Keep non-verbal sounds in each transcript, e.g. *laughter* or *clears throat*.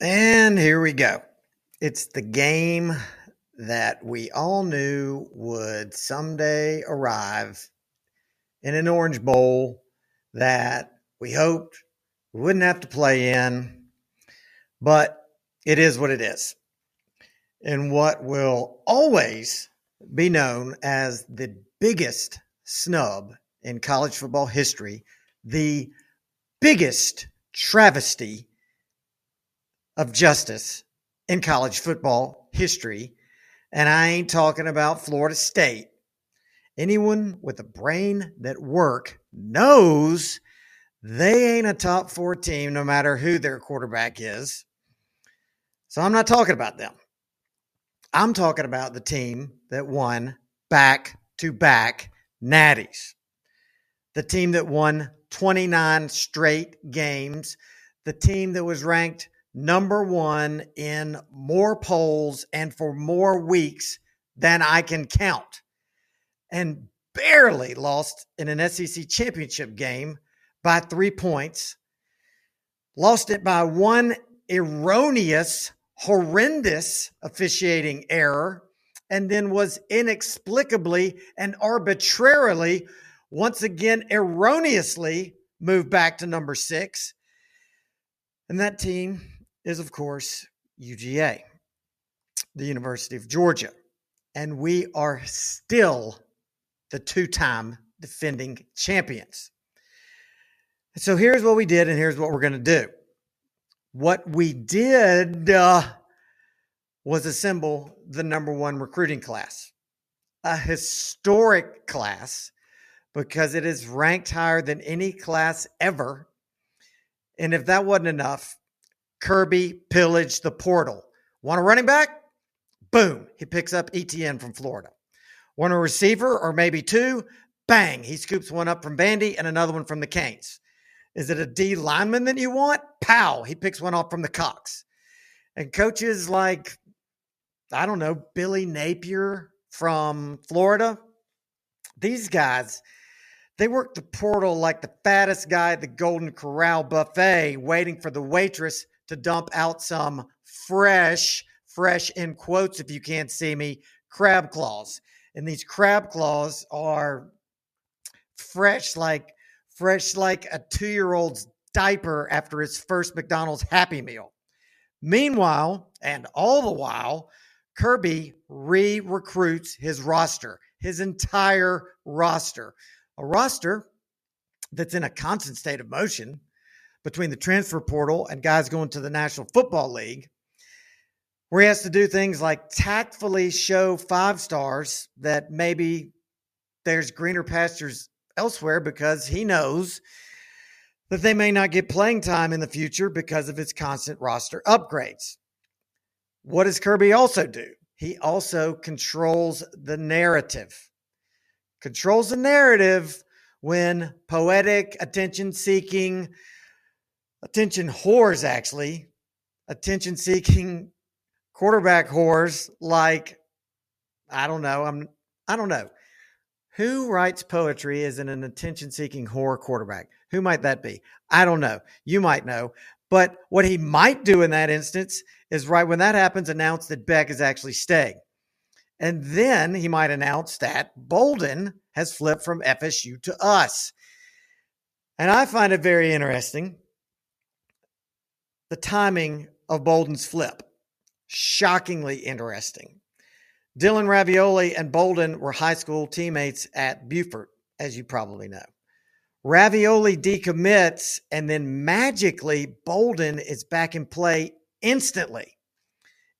And here we go. It's the game that we all knew would someday arrive in an Orange Bowl that we hoped we wouldn't have to play in, but it is what it is. And what will always be known as the biggest snub in college football history, the biggest travesty of justice in college football history. And I ain't talking about Florida State. Anyone with a brain that work knows they ain't a top four team, no matter who their quarterback is. So I'm not talking about them. I'm talking about the team that won back to back natties. The team that won 29 straight games. The team that was ranked number one in more polls and for more weeks than I can count, and barely lost in an SEC championship game by three points. Lost it by one erroneous, horrendous officiating error, and then was inexplicably and arbitrarily, once again, erroneously moved back to number six. And that team is, of course, UGA, the University of Georgia. And we are still the two time defending champions. So here's what we did, and here's what we're going to do. What we did uh, was assemble the number one recruiting class, a historic class, because it is ranked higher than any class ever. And if that wasn't enough, Kirby pillaged the portal. Want a running back? Boom, he picks up Etienne from Florida. Want a receiver or maybe two? Bang, he scoops one up from Vandy and another one from the Canes. Is it a D lineman that you want? Pow, he picks one off from the Cox. And coaches like, I don't know, Billy Napier from Florida, these guys, they work the portal like the fattest guy at the Golden Corral buffet waiting for the waitress to dump out some fresh, fresh in quotes if you can't see me, crab claws. And these crab claws are fresh like fresh like a 2-year-old's diaper after his first McDonald's Happy Meal. Meanwhile, and all the while, Kirby re recruits his roster, his entire roster. A roster that's in a constant state of motion between the transfer portal and guys going to the National Football League, where he has to do things like tactfully show five stars that maybe there's greener pastures elsewhere because he knows that they may not get playing time in the future because of its constant roster upgrades. What does Kirby also do? He also controls the narrative. Controls the narrative when poetic, attention seeking, attention whores, actually, attention seeking quarterback whores like, I don't know, I'm, I don't know. Who writes poetry as an attention seeking whore quarterback? Who might that be? I don't know. You might know. But what he might do in that instance is right when that happens, announce that Beck is actually staying. And then he might announce that Bolden has flipped from FSU to us. And I find it very interesting the timing of Bolden's flip. Shockingly interesting. Dylan Ravioli and Bolden were high school teammates at Buford, as you probably know. Ravioli decommits, and then magically Bolden is back in play instantly.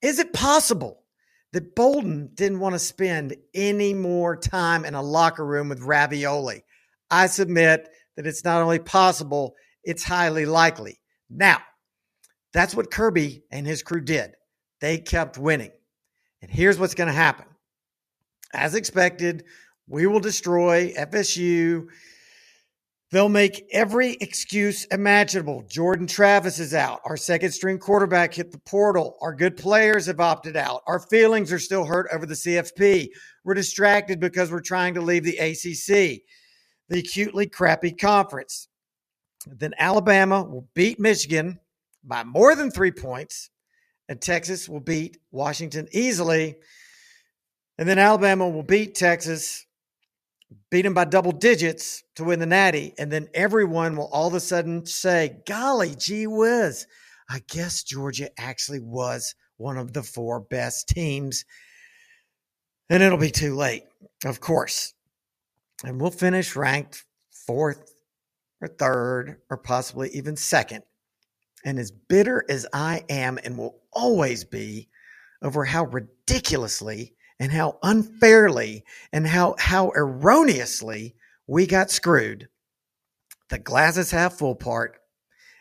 Is it possible that Bolden didn't want to spend any more time in a locker room with Ravioli? I submit that it's not only possible, it's highly likely. Now, that's what Kirby and his crew did. They kept winning. And here's what's going to happen. As expected, we will destroy FSU. They'll make every excuse imaginable. Jordan Travis is out. Our second string quarterback hit the portal. Our good players have opted out. Our feelings are still hurt over the CFP. We're distracted because we're trying to leave the ACC, the acutely crappy conference. Then Alabama will beat Michigan by more than three points, and Texas will beat Washington easily. And then Alabama will beat Texas, beat them by double digits to win the Natty. And then everyone will all of a sudden say, golly, gee whiz, I guess Georgia actually was one of the four best teams. And it'll be too late, of course. And we'll finish ranked fourth or third or possibly even second. And as bitter as I am and will always be over how ridiculously and how unfairly and how, how erroneously we got screwed, the glasses half full part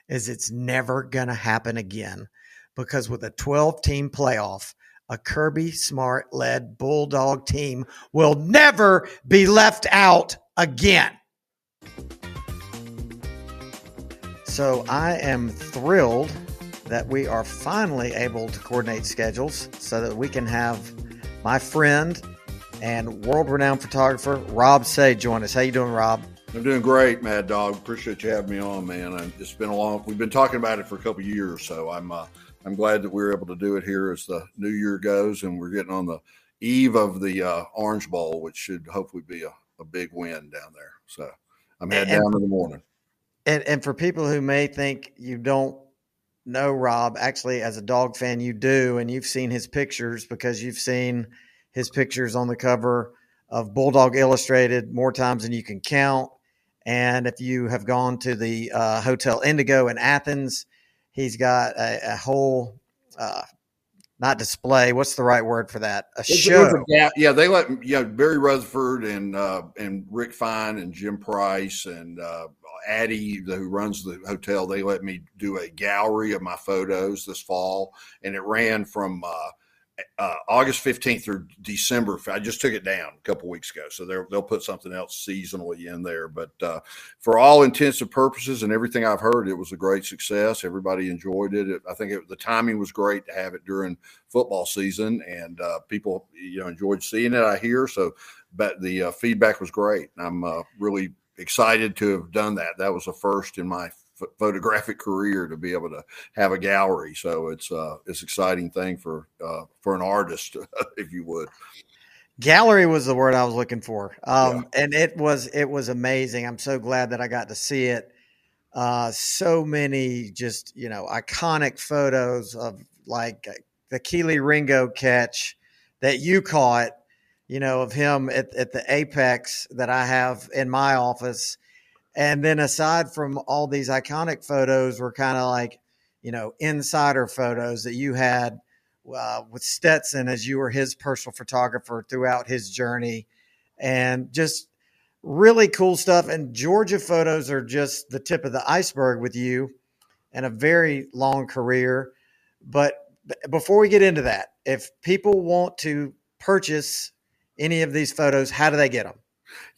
is it's never going to happen again because with a 12 team playoff, a Kirby Smart led Bulldog team will never be left out again. So I am thrilled that we are finally able to coordinate schedules so that we can have my friend and world-renowned photographer Rob Saye join us. How you doing, Rob? I'm doing great, Mad Dawg. Appreciate you having me on, man. It's been a long. We've been talking about it for a couple years, so I'm uh, I'm glad that we are able to do it here as the new year goes, and we're getting on the eve of the uh, Orange Bowl, which should hopefully be a, a big win down there. So I'm heading down in the morning. And and for people who may think you don't know Rob, actually as a dog fan you do, and you've seen his pictures because you've seen his pictures on the cover of Bulldog Illustrated more times than you can count. And if you have gone to the uh, Hotel Indigo in Athens, he's got a, a whole uh, not display. What's the right word for that? A show. yeah, they let yeah Barry Rutherford and uh, and Rick Fine and Jim Price and uh, Addie, who runs the hotel, they let me do a gallery of my photos this fall, and it ran from uh, uh, August 15th through December. I just took it down a couple weeks ago, so they'll put something else seasonally in there. But uh, for all intents and purposes, and everything I've heard, it was a great success. Everybody enjoyed it. I think it, the timing was great to have it during football season, and uh, people you know enjoyed seeing it. I hear so, but the uh, feedback was great. I'm uh, really excited to have done that. That was a first in my photographic career to be able to have a gallery. So it's uh, it's exciting thing for uh, for an artist, *laughs* if you would. Gallery was the word I was looking for, um, yeah. and it was it was amazing. I'm so glad that I got to see it. Uh, so many just you know iconic photos of like the Kelee Ringo catch that you caught, you know, of him at, at the apex that I have in my office and then aside from all these iconic photos, were kind of like, you know, insider photos that you had uh, with Stetson as you were his personal photographer throughout his journey, and just really cool stuff. And Georgia photos are just the tip of the iceberg with you, and a very long career. But before we get into that, if people want to purchase any of these photos, how do they get them?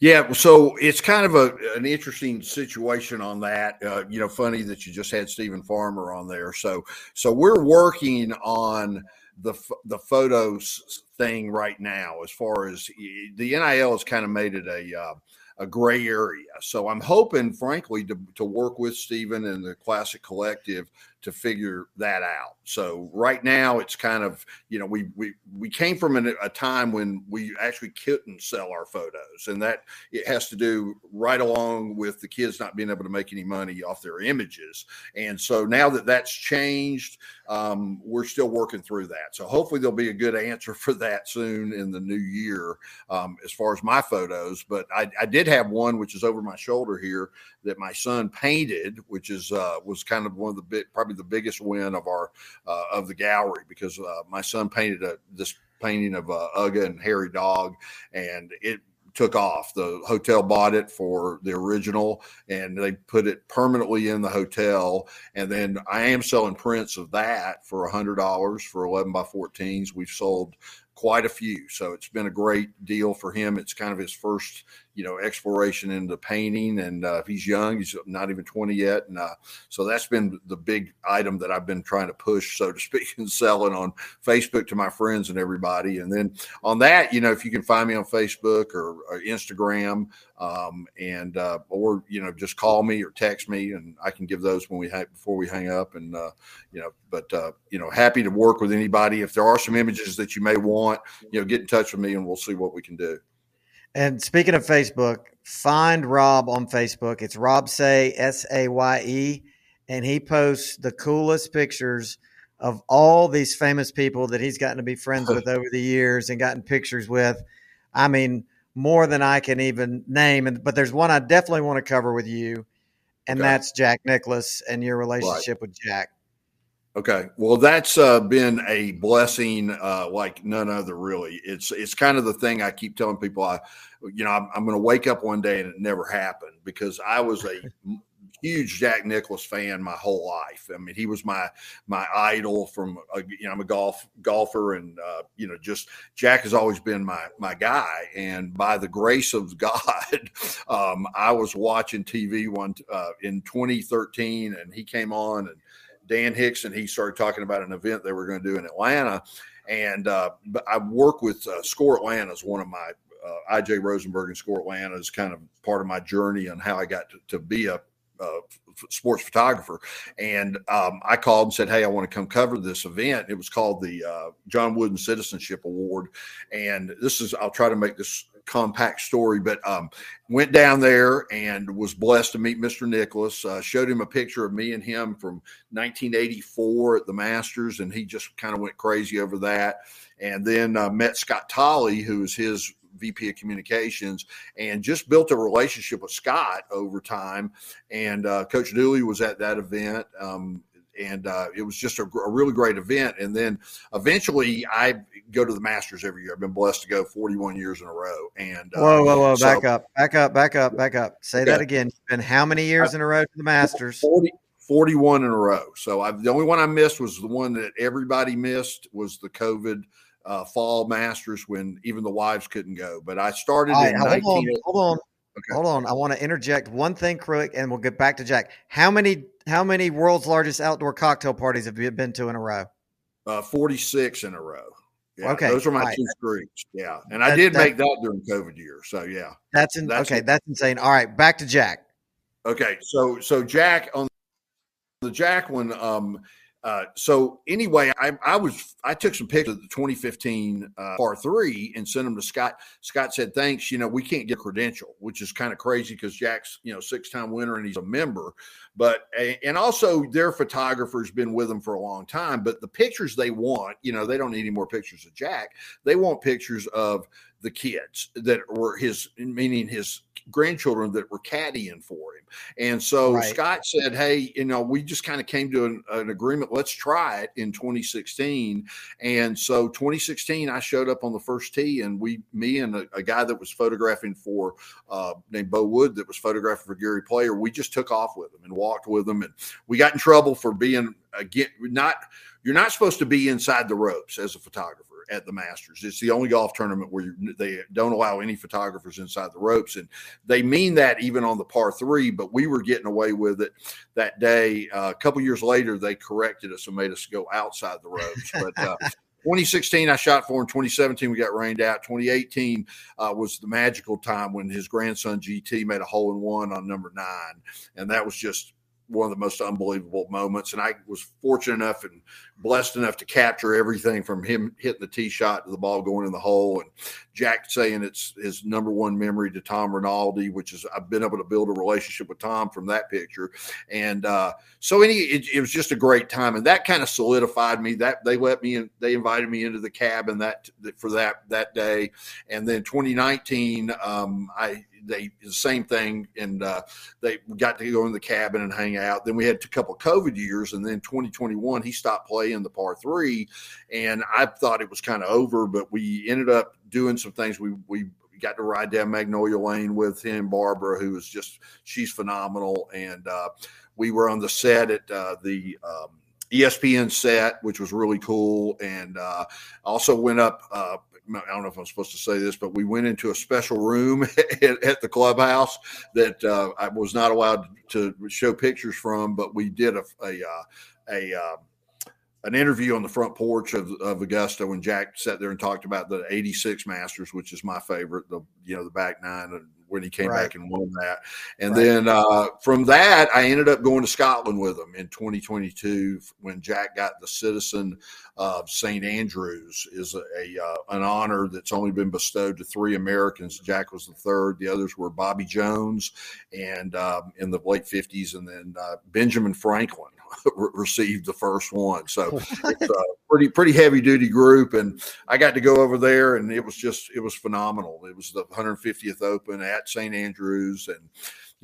Yeah, so it's kind of a an interesting situation on that. Uh, you know, funny that you just had Stephen Farmer on there. So so we're working on the the photos thing right now as far as the NIL has kind of made it a uh, a gray area. So I'm hoping, frankly, to, to work with Stephen and the Classic Collective to figure that out. So right now it's kind of you know we we we came from an, a time when we actually couldn't sell our photos, and that it has to do right along with the kids not being able to make any money off their images. And so now that that's changed, um, we're still working through that. So hopefully there'll be a good answer for that soon in the new year um, as far as my photos. But I, I did have one which is over my shoulder here that my son painted, which is uh, was kind of one of the big probably the biggest win of our uh, of the gallery because uh, my son painted a, this painting of uh, Uga and Hairy Dawg, and it took off. The hotel bought it for the original and they put it permanently in the hotel. And then I am selling prints of that for a hundred dollars for 11 by 14s. We've sold quite a few. So it's been a great deal for him. It's kind of his first, you know exploration into painting. And uh, he's young; he's not even twenty yet, and uh, so that's been the big item that I've been trying to push, so to *laughs* speak, and selling on Facebook to my friends and everybody. And then on that, you know, if you can find me on Facebook or, or Instagram, um, and uh, or you know just call me or text me and i can give those when we ha- before we hang up and uh, you know but uh, you know happy to work with anybody if there are some images that you may want you know get in touch with me and we'll see what we can do and speaking of facebook find rob on facebook it's rob saye s-a-y-e and he posts the coolest pictures of all these famous people that he's gotten to be friends with *laughs* over the years and gotten pictures with i mean more than I can even name. And but there's one I definitely want to cover with you, and okay. that's Jack Nicklaus and your relationship right. with Jack. Okay, well, that's uh, been a blessing uh, like none other. Really, it's it's kind of the thing I keep telling people. I, you know, I'm, I'm going to wake up one day and it never happened because I was a *laughs* huge Jack Nicklaus fan my whole life. I mean, he was my my idol from uh, you know I'm a golf golfer, and uh, you know just Jack has always been my my guy. And by the grace of *laughs* God, um, I was watching TV one uh, in 2013, and he came on, and Dan Hicks and he started talking about an event they were going to do in Atlanta. And uh, I work with uh, Score Atlanta as one of my uh, IJ Rosenberg and Score Atlanta is kind of part of my journey on how I got to, to be a uh, sports photographer. And um, I called and said, Hey, I want to come cover this event. It was called the uh, John Wooden Citizenship Award. And this is, I'll try to make this compact story, but um, went down there and was blessed to meet Mr. Nicklaus. Uh, showed him a picture of me and him from 1984 at the Masters, and he just kind of went crazy over that. And then uh, met Scott Tolley, who was his VP of Communications, and just built a relationship with Scott over time. And uh, Coach Dooley was at that event. Um, and uh, it was just a, a, really great event. And then eventually, I go to the Masters every year. I've been blessed to go 41 years in a row. And uh, whoa, whoa, whoa, so, back up, back up, back up, back up. Say okay. that again. It's been how many years in a row to the Masters? 40, 41 in a row. So I've, the only one I missed was the one that everybody missed was the COVID uh, fall Masters when even the wives couldn't go. But I started right, in hold 19- on, hold on. Okay. Hold on. I want to interject one thing quick and we'll get back to Jack. How many how many world's largest outdoor cocktail parties have you been to in a row? Uh, 46 in a row. Yeah, okay. Those are my right. two streaks. Yeah. And I did make that during COVID year. So yeah. That's, in, that's okay. It. That's insane. All right. Back to Jack. Okay. So so Jack on the Jack one, um, uh, so anyway, I, I, was I took some pictures of the 2015 uh, par three and sent them to Scott. Scott said, "Thanks. You know, we can't get credential, which is kind of crazy because Jack's you know six time winner and he's a member, but and also their photographer's been with them for a long time. But the pictures they want, you know, they don't need any more pictures of Jack. They want pictures of the kids that were his, meaning his grandchildren that were caddying for him. And so right. Scott said, Hey, you know, we just kind of came to an, an, agreement. Let's try it in 2016. And so 2016, I showed up on the first tee and we, me and a, a guy that was photographing for, uh, named Bo Wood that was photographing for Gary Player, we just took off with him and walked with him. And we got in trouble for being, again, not, you're not supposed to be inside the ropes as a photographer at the Masters. It's the only golf tournament where they don't allow any photographers inside the ropes, and they mean that even on the par three. But we were getting away with it that day. Uh, a couple years later, they corrected us and made us go outside the ropes. But uh, *laughs* 2016, I shot for him. 2017, we got rained out. 2018 uh, was the magical time when his grandson GT made a hole in one on number nine, and that was just one of the most unbelievable moments. And I was fortunate enough and blessed enough to capture everything from him hitting the tee shot to the ball going in the hole. And Jack saying it's his number one memory to Tom Rinaldi, which is I've been able to build a relationship with Tom from that picture. And uh, so any it, it, was just a great time, and that kind of solidified me. That they let me in, they invited me into the cabin that for that that day. And then 2019, um, I they the same thing, and uh, they got to go in the cabin and hang out. Then we had a couple COVID years, and then 2021 he stopped playing the par three, and I thought it was kind of over, but we ended up doing some things. We we got to ride down Magnolia Lane with him, Barbara, who was just she's phenomenal, and uh, we were on the set at uh, the. Um, ESPN set, which was really cool, and uh, also went up uh, I don't know if I'm supposed to say this, but we went into a special room *laughs* at, at the clubhouse that uh, I was not allowed to show pictures from, but we did a a, uh, a uh, an interview on the front porch of, of Augusta when Jack sat there and talked about the 86 Masters, which is my favorite, the you know the back nine when he came right. back and won that. And right. then uh, from that, I ended up going to Scotland with him in 2022 when Jack got the Citizen of St. Andrews is a, a uh, an honor that's only been bestowed to three Americans. Jack was the third. The others were Bobby Jones and um, in the late 50s, and then uh, Benjamin Franklin *laughs* received the first one. So *laughs* it's a pretty pretty heavy duty group, and I got to go over there, and it was just it was phenomenal. It was the 150th Open at St Andrews, and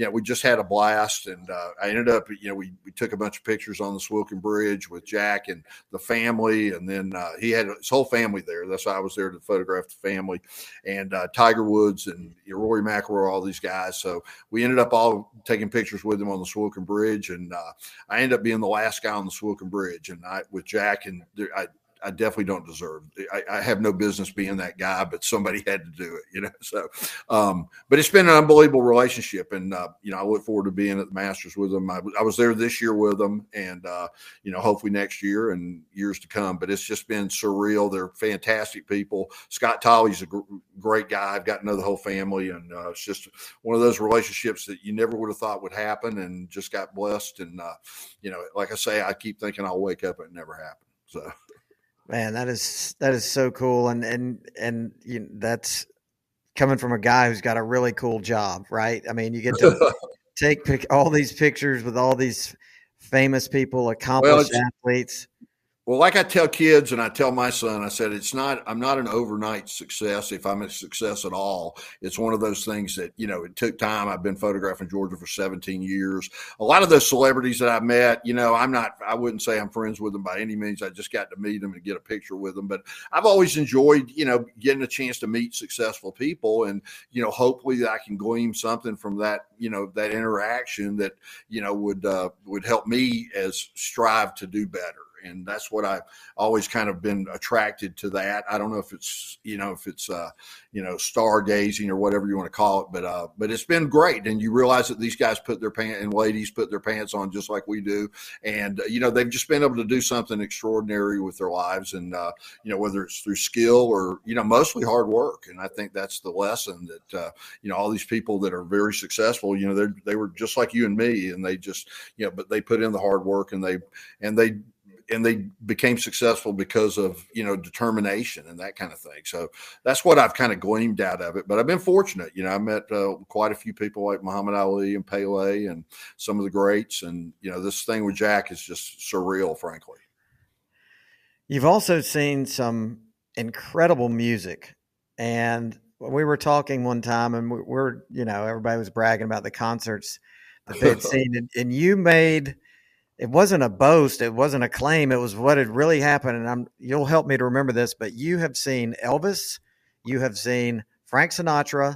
know, we just had a blast. And uh, I ended up, you know, we, we took a bunch of pictures on the Swilcan Bridge with Jack and the family. And then uh, he had his whole family there. That's why I was there to photograph the family and uh, Tiger Woods and Rory McIlroy, all these guys. So we ended up all taking pictures with him on the Swilcan Bridge. And uh, I ended up being the last guy on the Swilcan Bridge. And I, with Jack, and I, I definitely don't deserve. I, I, have no business being that guy, but somebody had to do it, you know. *laughs* So, um, but it's been an unbelievable relationship, and uh, you know, I look forward to being at the Masters with them. I, I was there this year with them, and uh, you know, hopefully next year and years to come. But it's just been surreal. They're fantastic people. Scott Tolley's a gr- great guy. I've got to know the whole family, and uh, it's just one of those relationships that you never would have thought would happen, and just got blessed. And uh, you know, like I say, I keep thinking I'll wake up and it never happened. So. Man, that is that is so cool, and and and you know, that's coming from a guy who's got a really cool job, right? I mean, you get to *laughs* take pic- all these pictures with all these famous people, accomplished well, athletes. Well, like I tell kids and I tell my son, I said, it's not, I'm not an overnight success if I'm a success at all. It's one of those things that, you know, it took time. I've been photographing Georgia for 17 years. A lot of those celebrities that I met, you know, I'm not, I wouldn't say I'm friends with them by any means. I just got to meet them and get a picture with them. But I've always enjoyed, you know, getting a chance to meet successful people and, you know, hopefully I can glean something from that, you know, that interaction that, you know, would, uh, would help me as strive to do better and that's what I've always kind of been attracted to. That I don't know if it's you know if it's uh, you know stargazing or whatever you want to call it, but uh, but it's been great. And you realize that these guys put their pants and ladies put their pants on just like we do, and uh, you know they've just been able to do something extraordinary with their lives, and uh, you know whether it's through skill or you know mostly hard work. And I think that's the lesson that uh, you know all these people that are very successful, you know they they were just like you and me, and they just you know but they put in the hard work and they and they and they became successful because of you know determination and that kind of thing. So that's what I've kind of gleaned out of it. But I've been fortunate, you know. I met uh, quite a few people like Muhammad Ali and Pele and some of the greats, and you know this thing with Jack is just surreal, frankly. You've also seen some incredible music, and we were talking one time, and we're you know everybody was bragging about the concerts that they'd *laughs* seen, and, and you made it wasn't a boast, it wasn't a claim, it was what had really happened. And I'm you'll help me to remember this, but you have seen Elvis, you have seen Frank Sinatra,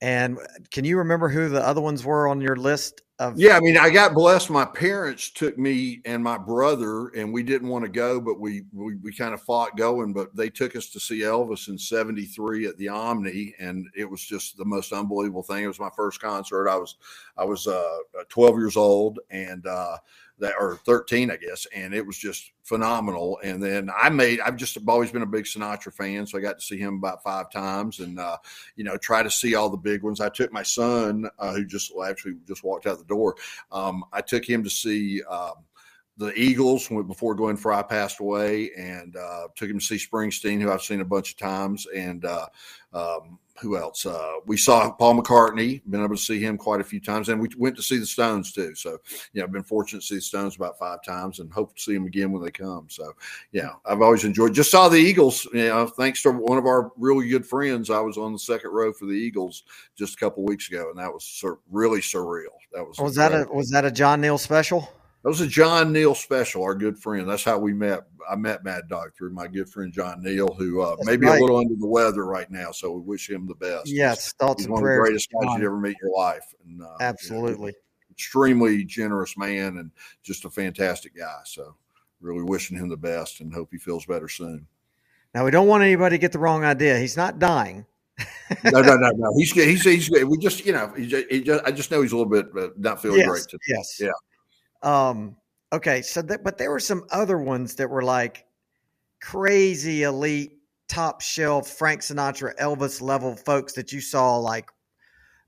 and can you remember who the other ones were on your list of Yeah, I mean, I got blessed. My parents took me and my brother, and we didn't want to go, but we we, we kind of fought going, but they took us to see Elvis in 73 at the Omni, and it was just the most unbelievable thing. It was my first concert. I was I was uh 12 years old and uh that or 13 i guess and it was just phenomenal. And then i made i've just always been a big sinatra fan so i got to see him about five times and uh, you know try to see all the big ones. I took my son uh, who just actually just walked out the door um, i took him to see um, the Eagles before Glenn Frey passed away, and uh, took him to see Springsteen, who I've seen a bunch of times, and uh, um, who else? Uh, we saw Paul McCartney, been able to see him quite a few times, and we went to see the Stones too. So, yeah, I've been fortunate to see the Stones about five times, and hope to see them again when they come. So, yeah, I've always enjoyed. Just saw the Eagles. You know, thanks to one of our really good friends, I was on the second row for the Eagles just a couple weeks ago, and that was sur- really surreal. That was was incredible. that a was that a John Neal special? That was a John Neal special, our good friend. That's how we met. I met Mad Dawg through my good friend John Neal, who uh, may be right. a little under the weather right now. So we wish him the best. Yes, thoughts He's one prayers. of the greatest guys you ever meet in your life. And, uh, Absolutely. Extremely generous man and just a fantastic guy. So really wishing him the best and hope he feels better soon. Now we don't want anybody to get the wrong idea. He's not dying. no, no, no, no. He's good, he's he's good. we just you know he just, he just I just know he's a little bit uh, not feeling yes, great today. Yes. Yeah. Um. Okay. So that, but there were some other ones that were like crazy elite, top shelf Frank Sinatra, Elvis level folks that you saw like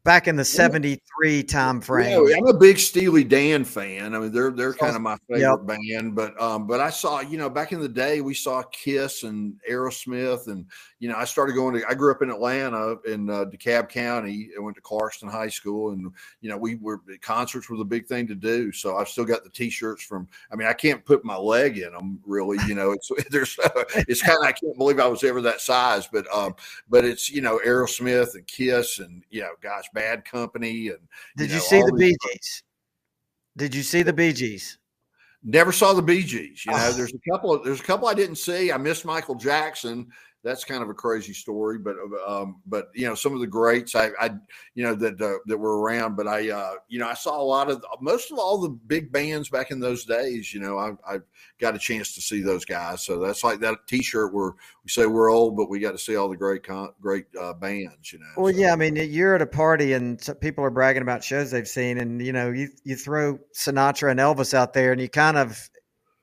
back in the 73 time frame. Yeah, I'm a big Steely Dan fan. I mean, they're they're kind of my favorite yep. band. But um, but I saw, you know, back in the day we saw Kiss and Aerosmith and you know, I started going to I grew up in Atlanta in uh, DeKalb County. I went to Clarkston High School and you know, we were concerts were the big thing to do. So I've still got the t-shirts from I mean, I can't put my leg in them really, you know. It's *laughs* there's it's kind of I can't believe I was ever that size, but um but it's, you know, Aerosmith and Kiss and you know, Bad Company and Did you, know, see the Bee Gees? Did you see the Bee Gees? Never saw the Bee Gees. You know, oh. there's a couple of there's a couple I didn't see. I missed Michael Jackson that's kind of a crazy story. But um, but you know, some of the greats I, I you know that uh, that were around. But I uh, you know I saw a lot of most of all the big bands back in those days. You know, I, I got a chance to see those guys. So that's like that T-shirt where we say we're old, but we got to see all the great con- great uh, bands. You know. Well, so. yeah, I mean, you're at a party and people are bragging about shows they've seen, and you know, you you throw Sinatra and Elvis out there, and you kind of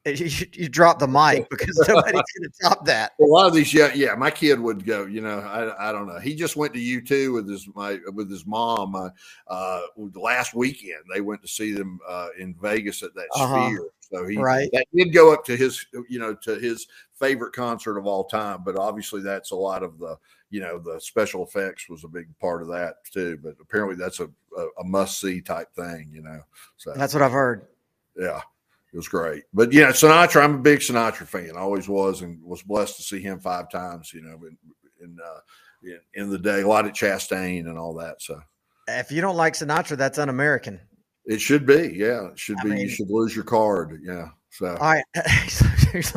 *laughs* you, you drop the mic *laughs* because nobody's going to top that. A lot of these, yeah, yeah. My kid would go. You know, I, I don't know. He just went to U two with his my with his mom uh, uh, last weekend. They went to see them uh, in Vegas at that uh-huh. Sphere. So he right. that did go up to his you know to his favorite concert of all time. But obviously, that's a lot of the you know the special effects was a big part of that too. But apparently, that's a a, a must see type thing. You know, so that's what I've heard. Yeah. It was great. But yeah, Sinatra, I'm a big Sinatra fan. I always was and was blessed to see him five times, you know, in in, uh, in, in the day, a lot at Chastain and all that. So if you don't like Sinatra, that's un-American. It should be, yeah. It should I be. Mean, you should lose your card. Yeah. So all right. *laughs*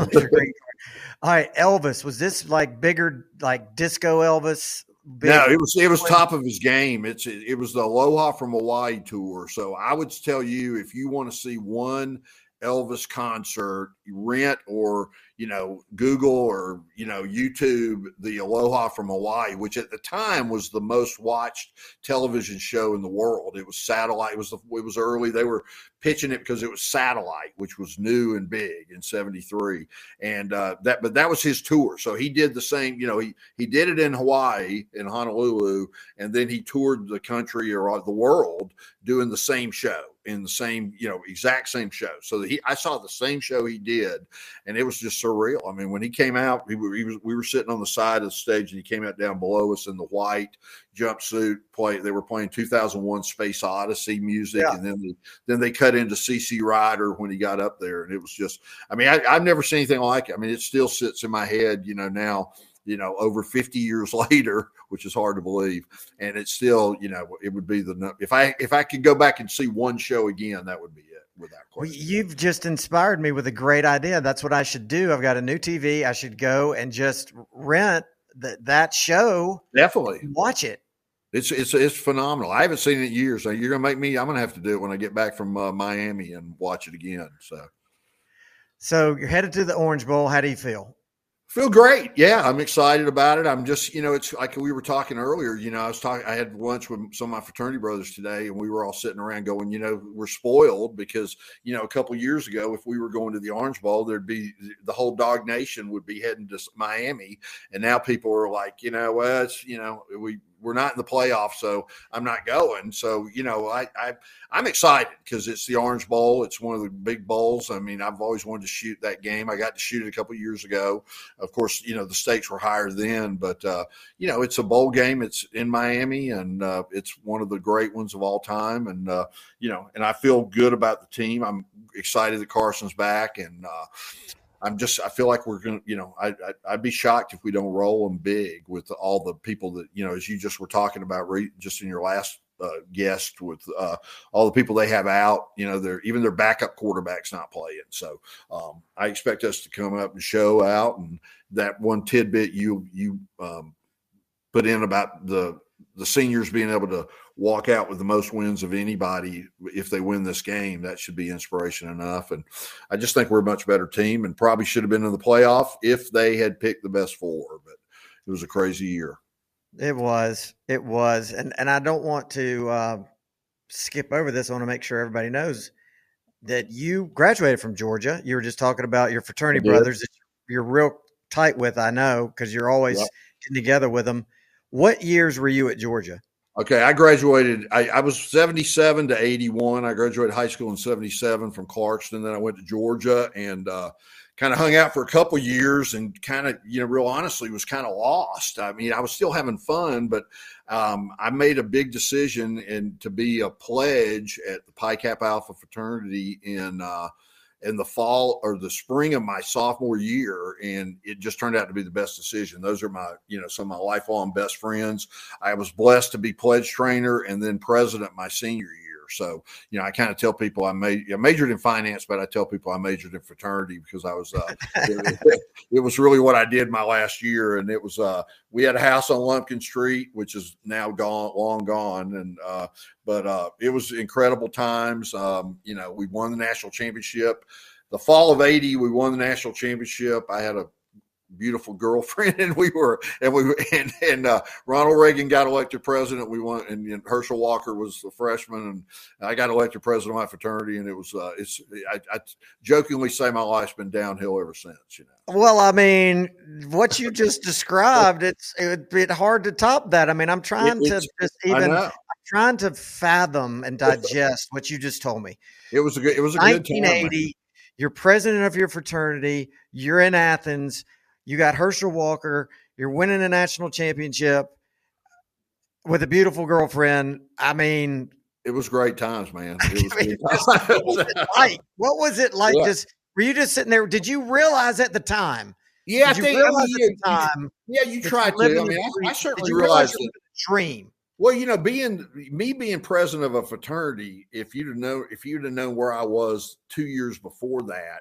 all right, Elvis. Was this like bigger, like disco Elvis? Big, no, it was it was top of his game. It's it, it was the Aloha from Hawaii tour. So I would tell you if you want to see one Elvis concert, rent or you know Google or you know YouTube the Aloha from Hawaii, which at the time was the most watched television show in the world. It was satellite. It was the, it was early. They were pitching it because it was satellite, which was new and big in '73, and uh, that. But that was his tour, so he did the same. You know, he he did it in Hawaii in Honolulu, and then he toured the country or the world doing the same show in the same, you know, exact same show. So he, I saw the same show he did, and it was just surreal. I mean, when he came out, he, he was, we were sitting on the side of the stage, and he came out down below us in the white jumpsuit. Play, they were playing 2001 Space Odyssey music, yeah. and then they, then they cut into CC Rider when he got up there, and it was just, I mean, I, I've never seen anything like it. I mean, it still sits in my head, you know, now you know, over 50 years *laughs* later, which is hard to believe. And it's still, you know, it would be the if I if I could go back and see one show again, that would be it without question. Well, you've just inspired me with a great idea. That's what I should do. I've got a new TV. I should go and just rent that that show. Definitely watch it. It's it's it's phenomenal. I haven't seen it in years. So you're gonna make me. I'm gonna have to do it when I get back from uh, Miami and watch it again. So, so you're headed to the Orange Bowl. How do you feel? Feel great. Yeah, I'm excited about it. I'm just, you know, it's like we were talking earlier. You know, I was talking. I had lunch with some of my fraternity brothers today, and we were all sitting around going, you know, we're spoiled because, you know, a couple years ago, if we were going to the Orange Bowl, there'd be the whole Dog Nation would be heading to Miami, and now people are like, you know, well, it's, you know, we we're not in the playoffs, so I'm not going. So you know, I, I I'm excited because it's the Orange Bowl. It's one of the big bowls. I mean, I've always wanted to shoot that game. I got to shoot it a couple years ago. Of course, you know the stakes were higher then, but uh, you know it's a bowl game. It's in Miami, and uh, it's one of the great ones of all time. And uh, you know, and I feel good about the team. I'm excited that Carson's back, and uh, I'm just I feel like we're gonna you know I, I would be shocked if we don't roll them big with all the people that you know as you just were talking about re, just in your last uh, guest with uh, all the people they have out you know they're even their backup quarterbacks not playing. So um, I expect us to come up and show out and that one tidbit you you um, put in about the the seniors being able to walk out with the most wins of anybody if they win this game, that should be inspiration enough. And I just think we're a much better team and probably should have been in the playoff if they had picked the best four. But it was a crazy year. It was. It was. And and I don't want to uh, skip over this. I want to make sure everybody knows that you graduated from Georgia. You were just talking about your fraternity brothers that you're real tight with, I know, because you're always yep. getting together with them. What years were you at Georgia? Okay, I graduated. I, I, was 77 to 81. I graduated high school in 77 from Clarkston. Then I went to Georgia and uh, kind of hung out for a couple years and kind of, you know, real honestly was kind of lost. I mean, I was still having fun, but um, I made a big decision and to be a pledge at the Pi Kappa Alpha fraternity in uh, – in the fall or the spring of my sophomore year and it just turned out to be the best decision. Those are my you know some of my lifelong best friends. I was blessed to be pledge trainer and then president my senior year so, you know, I kind of tell people I made I majored in finance, but I tell people I majored in fraternity because I was uh, it, *laughs* it, was really what I did my last year, and it was uh, we had a house on Lumpkin Street, which is now gone, long gone, and uh, but uh, it was incredible times. Um, you know, we won the national championship. The fall of '80, we won the national championship. I had a beautiful girlfriend, *laughs* and we were, and we, and, and uh, Ronald Reagan got elected president. We won, and, and, Herschel Walker was the freshman, and I got elected president of my fraternity. And it was, uh, it's, I, I jokingly say my life's been downhill ever since. You know. Well, I mean, what you just *laughs* described, it's it would be hard to top that. I mean, I'm trying it, to just even. I'm trying to fathom and digest what you just told me. It was a good. It was a 1980. Good time, you're president of your fraternity. You're in Athens you got Herschel Walker. You're winning a national championship with a beautiful girlfriend. I mean, it was great times, man. *laughs* Was I mean, what was it like? What was it like? Yeah. Just were you just sitting there? Did you realize at the time? Yeah, did I think I mean, at the time. Yeah, you tried to. I mean, I, I certainly realized it. Dream. Well, you know, being me being president of a fraternity, if you'd have known if you'd have known where I was two years before that,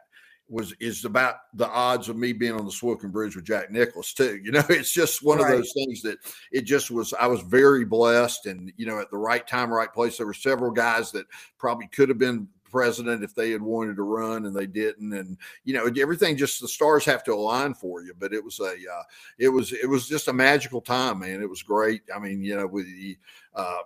was is about the odds of me being on the Swilken Bridge with Jack Nicklaus too. You know, *laughs* it's just one right. of those things that it just was. I was very blessed, and you know, at the right time, right place. There were several guys that probably could have been president if they had wanted to run and they didn't and you know everything just the stars have to align for you but it was a uh, it was it was just a magical time man it was great i mean you know with the uh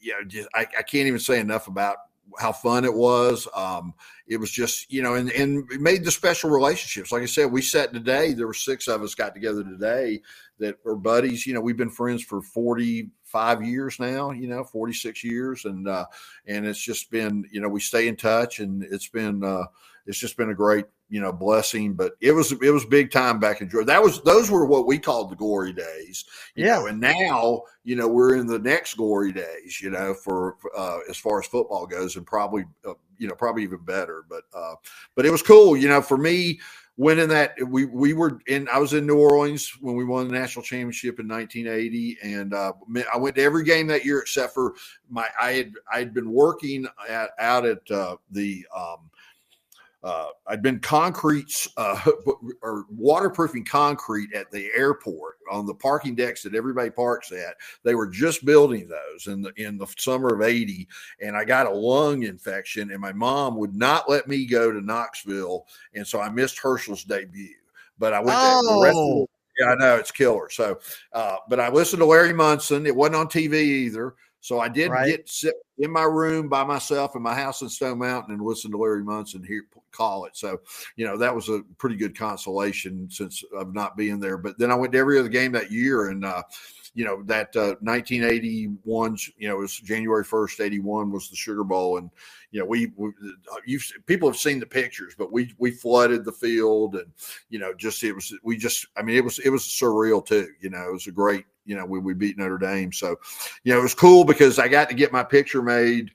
you know just I, I can't even say enough about how fun it was. Um, it was just, you know, and, and made the special relationships. Like I said, we sat today, there were six of us got together today that are buddies. You know, we've been friends for 45 years now, you know, 46 years. And, uh, and it's just been, you know, we stay in touch and it's been, uh, it's just been a great, you know, blessing. But it was it was big time back in Georgia. That was those were what we called the glory days. yeah. Know, and now, you know, we're in the next glory days, you know, for uh, as far as football goes, and probably uh, you know, probably even better. But uh, but it was cool, you know, for me winning that we we were in I was in New Orleans when we won the national championship in 1980 and uh, I went to every game that year except for my I had I had been working at, out at uh, the um, uh, I'd been concrete uh, *laughs* or waterproofing concrete at the airport on the parking decks that everybody parks at. They were just building those in the in the summer of '80, and I got a lung infection, and my mom would not let me go to Knoxville, and so I missed Herschel's debut. But I went oh. yeah, I know it's killer. So, uh, but I listened to Larry Munson. It wasn't on TV either. So I did right. get sit in my room by myself in my house in Stone Mountain and listen to Larry Munson here call it. So, you know, that was a pretty good consolation since of not being there. But then I went to every other game that year and uh, you know that uh, 1981 you know it was january 1st 81 was the sugar bowl and you know we, we you people have seen the pictures but we we flooded the field and you know just it was we just i mean it was it was surreal too you know it was a great you know, we, we beat Notre Dame. So, you know, it was cool because I got to get my picture made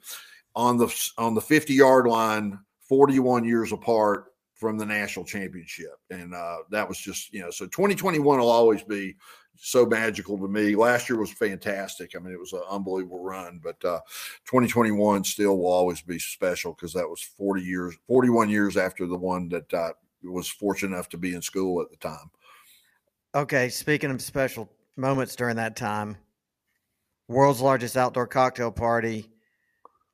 on the on the 50 yard line, 41 years apart from the national championship, and uh, that was just you know. So 2021 will always be so magical to me. Last year was fantastic. I mean, it was an unbelievable run, but uh, 2021 still will always be special because that was 40 years, 41 years after the one that uh, was fortunate enough to be in school at the time. Okay, speaking of special moments during that time. world's largest outdoor cocktail party.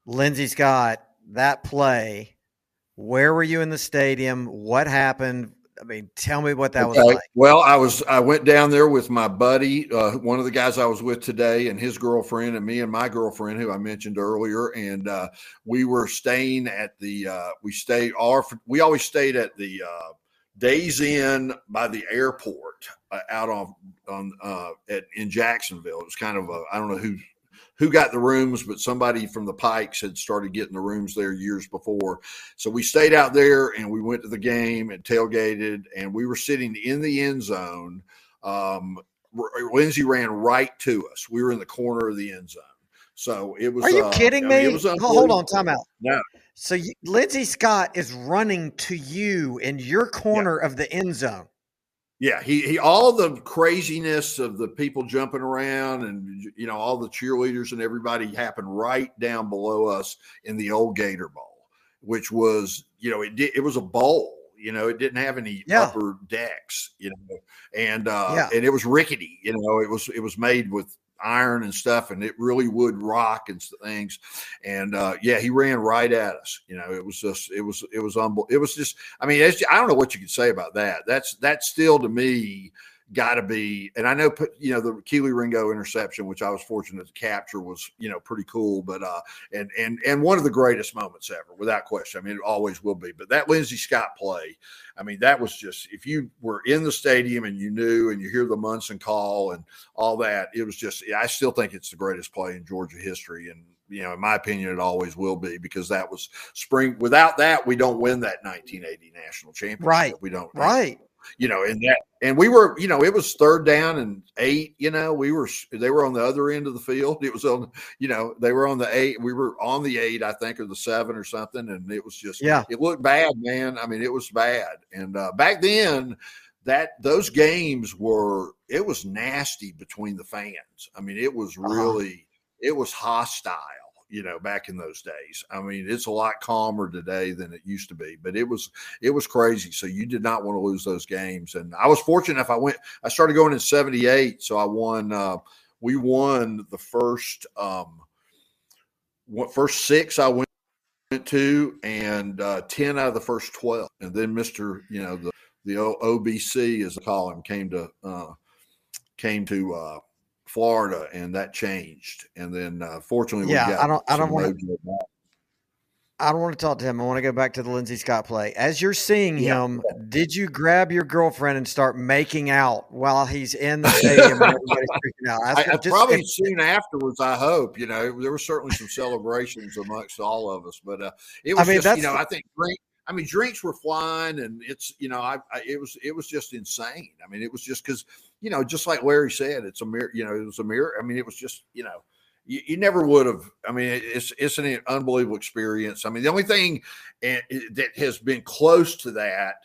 Lindsay Scott, that play. Where were you in the stadium? What happened? I mean, tell me what that okay. was like. Well, I was I went down there with my buddy, uh, one of the guys I was with today, and his girlfriend, and me and my girlfriend, who I mentioned earlier, and uh, we were staying at the uh, we stayed our we always stayed at the uh, Days Inn by the airport uh, out on on uh, at in Jacksonville. It was kind of I don't know who who got the rooms, but somebody from the Pikes had started getting the rooms there years before. So we stayed out there and we went to the game and tailgated, and we were sitting in the end zone. Um, Lindsey ran right to us. We were in the corner of the end zone. So it was. Are you uh, kidding me? Mean, Hold on, time out. No. So you, Lindsay Scott is running to you in your corner yeah. of the end zone. Yeah, he, he all the craziness of the people jumping around and you know all the cheerleaders and everybody happened right down below us in the old Gator Bowl, which was you know it did it was a bowl you know it didn't have any yeah. upper decks you know and uh yeah. and it was rickety you know it was it was made with iron and stuff, and it really would rock and things. And uh, yeah, he ran right at us. You know, it was just, it was, it was unbelievable. It was just, I mean, I don't know what you could say about that. That's that's still to me got to be. And I know, you know, the Kelee Ringo interception, which I was fortunate to capture, was you know pretty cool. But uh, and and and one of the greatest moments ever, without question. I mean, it always will be. But that Lindsay Scott play, I mean, that was just if you were in the stadium and you knew and you hear the Munson call and all that, it was just. I still think it's the greatest play in Georgia history, and you know, in my opinion, it always will be because that was spring. Without that, we don't win that 1980 national championship. Right. We don't. Right you know, and that, and we were, you know, it was third down and eight, you know, we were, they were on the other end of the field. *laughs* It was on, you know, they were on the eight, we were on the eight, I think, or the seven or something. And it was just, yeah, it looked bad, man. I mean, it was bad. And uh, back then, that those games were, it was nasty between the fans. I mean, it was uh-huh. really, uh-huh. it was hostile you know back in those days. I mean it's a lot calmer today than it used to be but it was it was crazy. So you did not want to lose those games. And i was fortunate if i went i started going in 78 so i won uh we won the first um what first six i went to and uh 10 out of the first 12 and then mr you know the the obc as i call him came to uh came to uh Florida, and that changed. And then, uh, fortunately, yeah, I don't, I don't want to. I don't want to talk to him. I want to go back to the Lindsay Scott play. As you're seeing yeah. him, did you grab your girlfriend and start making out while he's in the *laughs* stadium and everybody's freaking out? I, I, just, probably *laughs* soon afterwards. I hope you know there were certainly some celebrations amongst all of us, but uh, it was I mean, just you know I think drink. I mean, drinks were flying, and it's you know I, I it was it was just insane. I mean, it was just because you know, just like Larry said, it's a mirror. You know, it was a mirror. I mean, it was just you know, you, you never would have. I mean, it's it's an unbelievable experience. I mean, the only thing eh, that has been close to that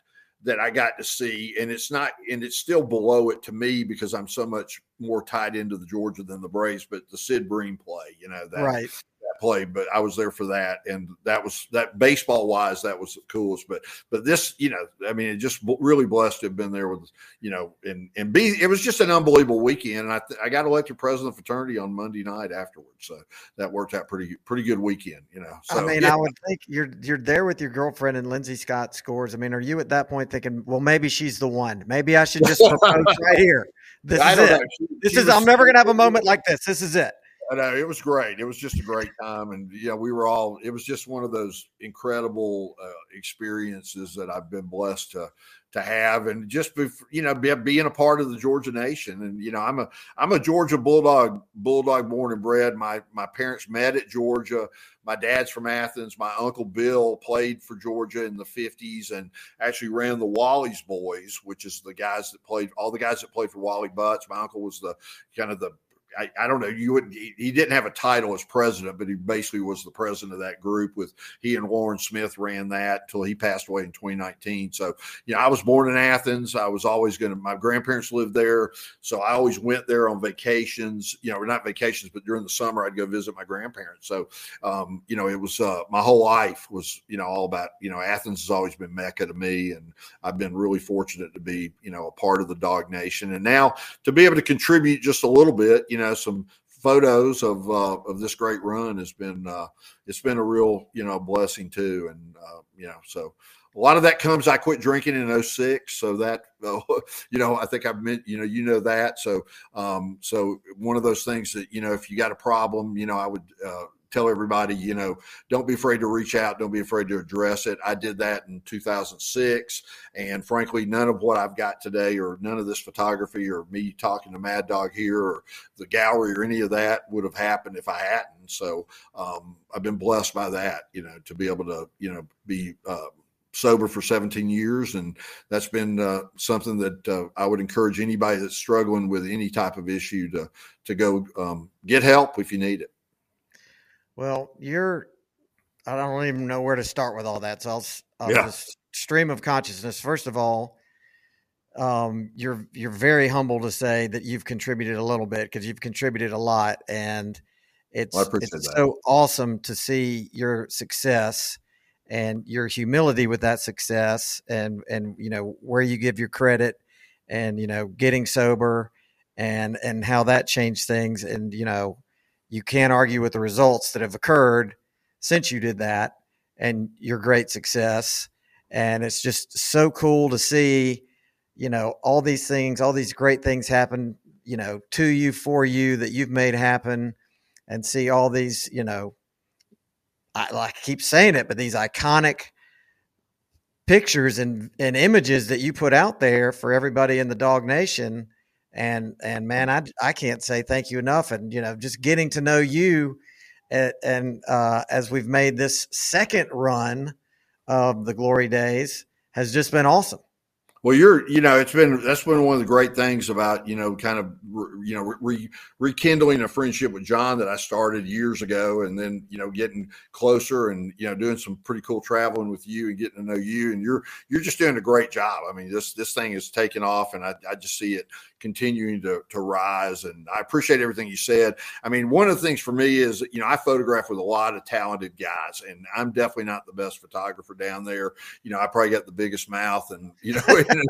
that I got to see, and it's not, and it's still below it to me because I'm so much more tied into the Georgia than the Braves. But the Sid Bream play, you know, that right played, but I was there for that, and that was that baseball wise, that was the coolest. But but this, you know, I mean, it just really blessed to have been there with, you know, and and be it was just an unbelievable weekend, and I I got elected president of fraternity on Monday night afterwards, so that worked out pretty pretty good weekend, you know. So, I mean, yeah. I would think you're you're there with your girlfriend and Lindsay Scott scores. I mean, are you at that point thinking, well, maybe she's the one? Maybe I should just *laughs* propose right here. This is it. She, this she is. I'm never gonna have a moment like this. This is it. Know it was great. It was just a great time, and yeah, we were all. It was just one of those incredible uh, experiences that I've been blessed to to have, and just be, you know be, being a part of the Georgia nation. And you know, I'm a I'm a Georgia bulldog bulldog born and bred. My my parents met at Georgia. My dad's from Athens. My uncle Bill played for Georgia in the 50s and actually ran the Wally's boys, which is the guys that played all the guys that played for Wally Butts. My uncle was the kind of the I, I, don't know. You would he, didn't have a title as president, but he basically was the president of that group. With he and Warren Smith ran that until he passed away in 2019. So, you know, I was born in Athens. I was always going to. My grandparents lived there, so I always went there on vacations. You know, not vacations, but during the summer I'd go visit my grandparents. So, um, you know, it was uh, my whole life was you know all about you know Athens has always been mecca to me, and I've been really fortunate to be you know a part of the Dog Nation, and now to be able to contribute just a little bit. You know know some photos of uh, of this great run has been uh, it's been a real you know blessing too, and uh, you know so a lot of that comes. I quit drinking in 06, so that *laughs* you know I think I've meant you know you know that so um, so one of those things that you know if you got a problem, you know I would uh, tell everybody, you know, don't be afraid to reach out, don't be afraid to address it. I did that in 2006, and frankly, none of what I've got today, or none of this photography, or me talking to Mad Dawg here, or the gallery, or any of that would have happened if I hadn't. So um, I've been blessed by that, you know, to be able to, you know, be. Uh, sober for 17 years and that's been uh, something that uh, i would encourage anybody that's struggling with any type of issue to to go um, get help if you need it well, you're. I don't even know where to start with all that. So I'll, I'll yeah. just stream of consciousness. First of all, um, you're you're very humble to say that you've contributed a little bit because you've contributed a lot, and it's well, it's so awesome to see your success and your humility with that success, and and you know where you give your credit, and you know getting sober, and and how that changed things, and you know you can't argue with the results that have occurred since you did that and your great success. And it's just so cool to see, you know, all these things, all these great things happen, you know, to you, for you that you've made happen and see all these, you know, I like keep saying it, but these iconic pictures and, and images that you put out there for everybody in the DawgNation and and man, I I can't say thank you enough. And you know, just getting to know you, and, and uh, as we've made this second run of the Glory Days, has just been awesome. Well, you're, you know, it's been that's been one of the great things about, you know, kind of, you know, re, rekindling a friendship with John that I started years ago, and then, you know, getting closer and you know doing some pretty cool traveling with you and getting to know you, and you're you're just doing a great job. I mean, this this thing is taking off, and I, I just see it continuing to, to rise. And I appreciate everything you said. I mean, one of the things for me is, you know, I photograph with a lot of talented guys, and I'm definitely not the best photographer down there. You know, I probably got the biggest mouth, and, you know, *laughs* and,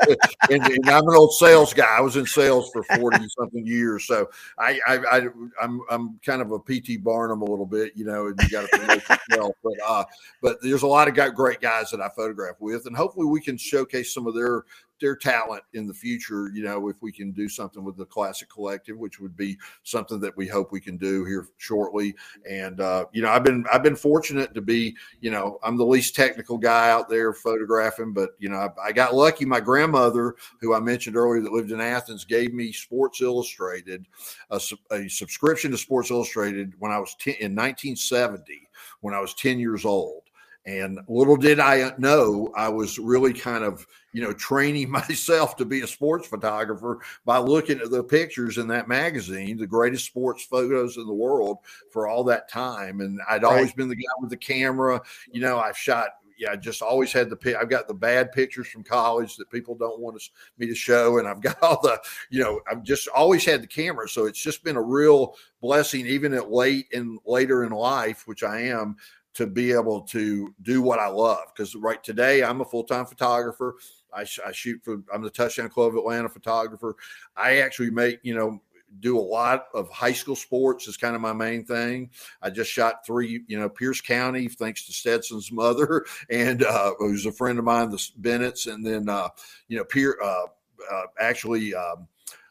and, and I'm an old sales guy. I was in sales for 40 something years. So I, I, I, am I'm, I'm kind of a PT Barnum a little bit, you know, and you got to promote yourself. But, uh, but there's a lot of great guys that I photograph with, and hopefully we can showcase some of their their talent in the future. You know, if we can do something with the Classic Collective, which would be something that we hope we can do here shortly. And uh, you know, I've been I've been fortunate to be, you know, I'm the least technical guy out there photographing, but you know, I, I got lucky. My grandmother, who I mentioned earlier, that lived in Athens, gave me Sports Illustrated, a, a subscription to Sports Illustrated when I was 10, in 1970 when I was 10 years old and little did I know, I was really kind of, you know, training *laughs* myself to be a sports photographer by looking at the pictures in that magazine, the greatest sports photos in the world for all that time. And I'd right. always been the guy with the camera. You know, I've shot yeah, I just always had the I've got the bad pictures from college that people don't want us, me to show, and I've *laughs* got all the, you know, I've just always had the camera, so it's just been a real blessing, even at late and later in life, which I am, to be able to do what I love. Because right today, I'm a full time photographer. I, I, shoot for, I'm the Touchdown Club of Atlanta photographer. I actually make, you know, do a lot of high school sports is kind of my main thing. I just shot three, you know, Pierce County, thanks to Stetson's mother, *laughs* and uh, who's a friend of mine, the Bennett's, and then, uh, you know, Pierce, uh, uh, actually, um,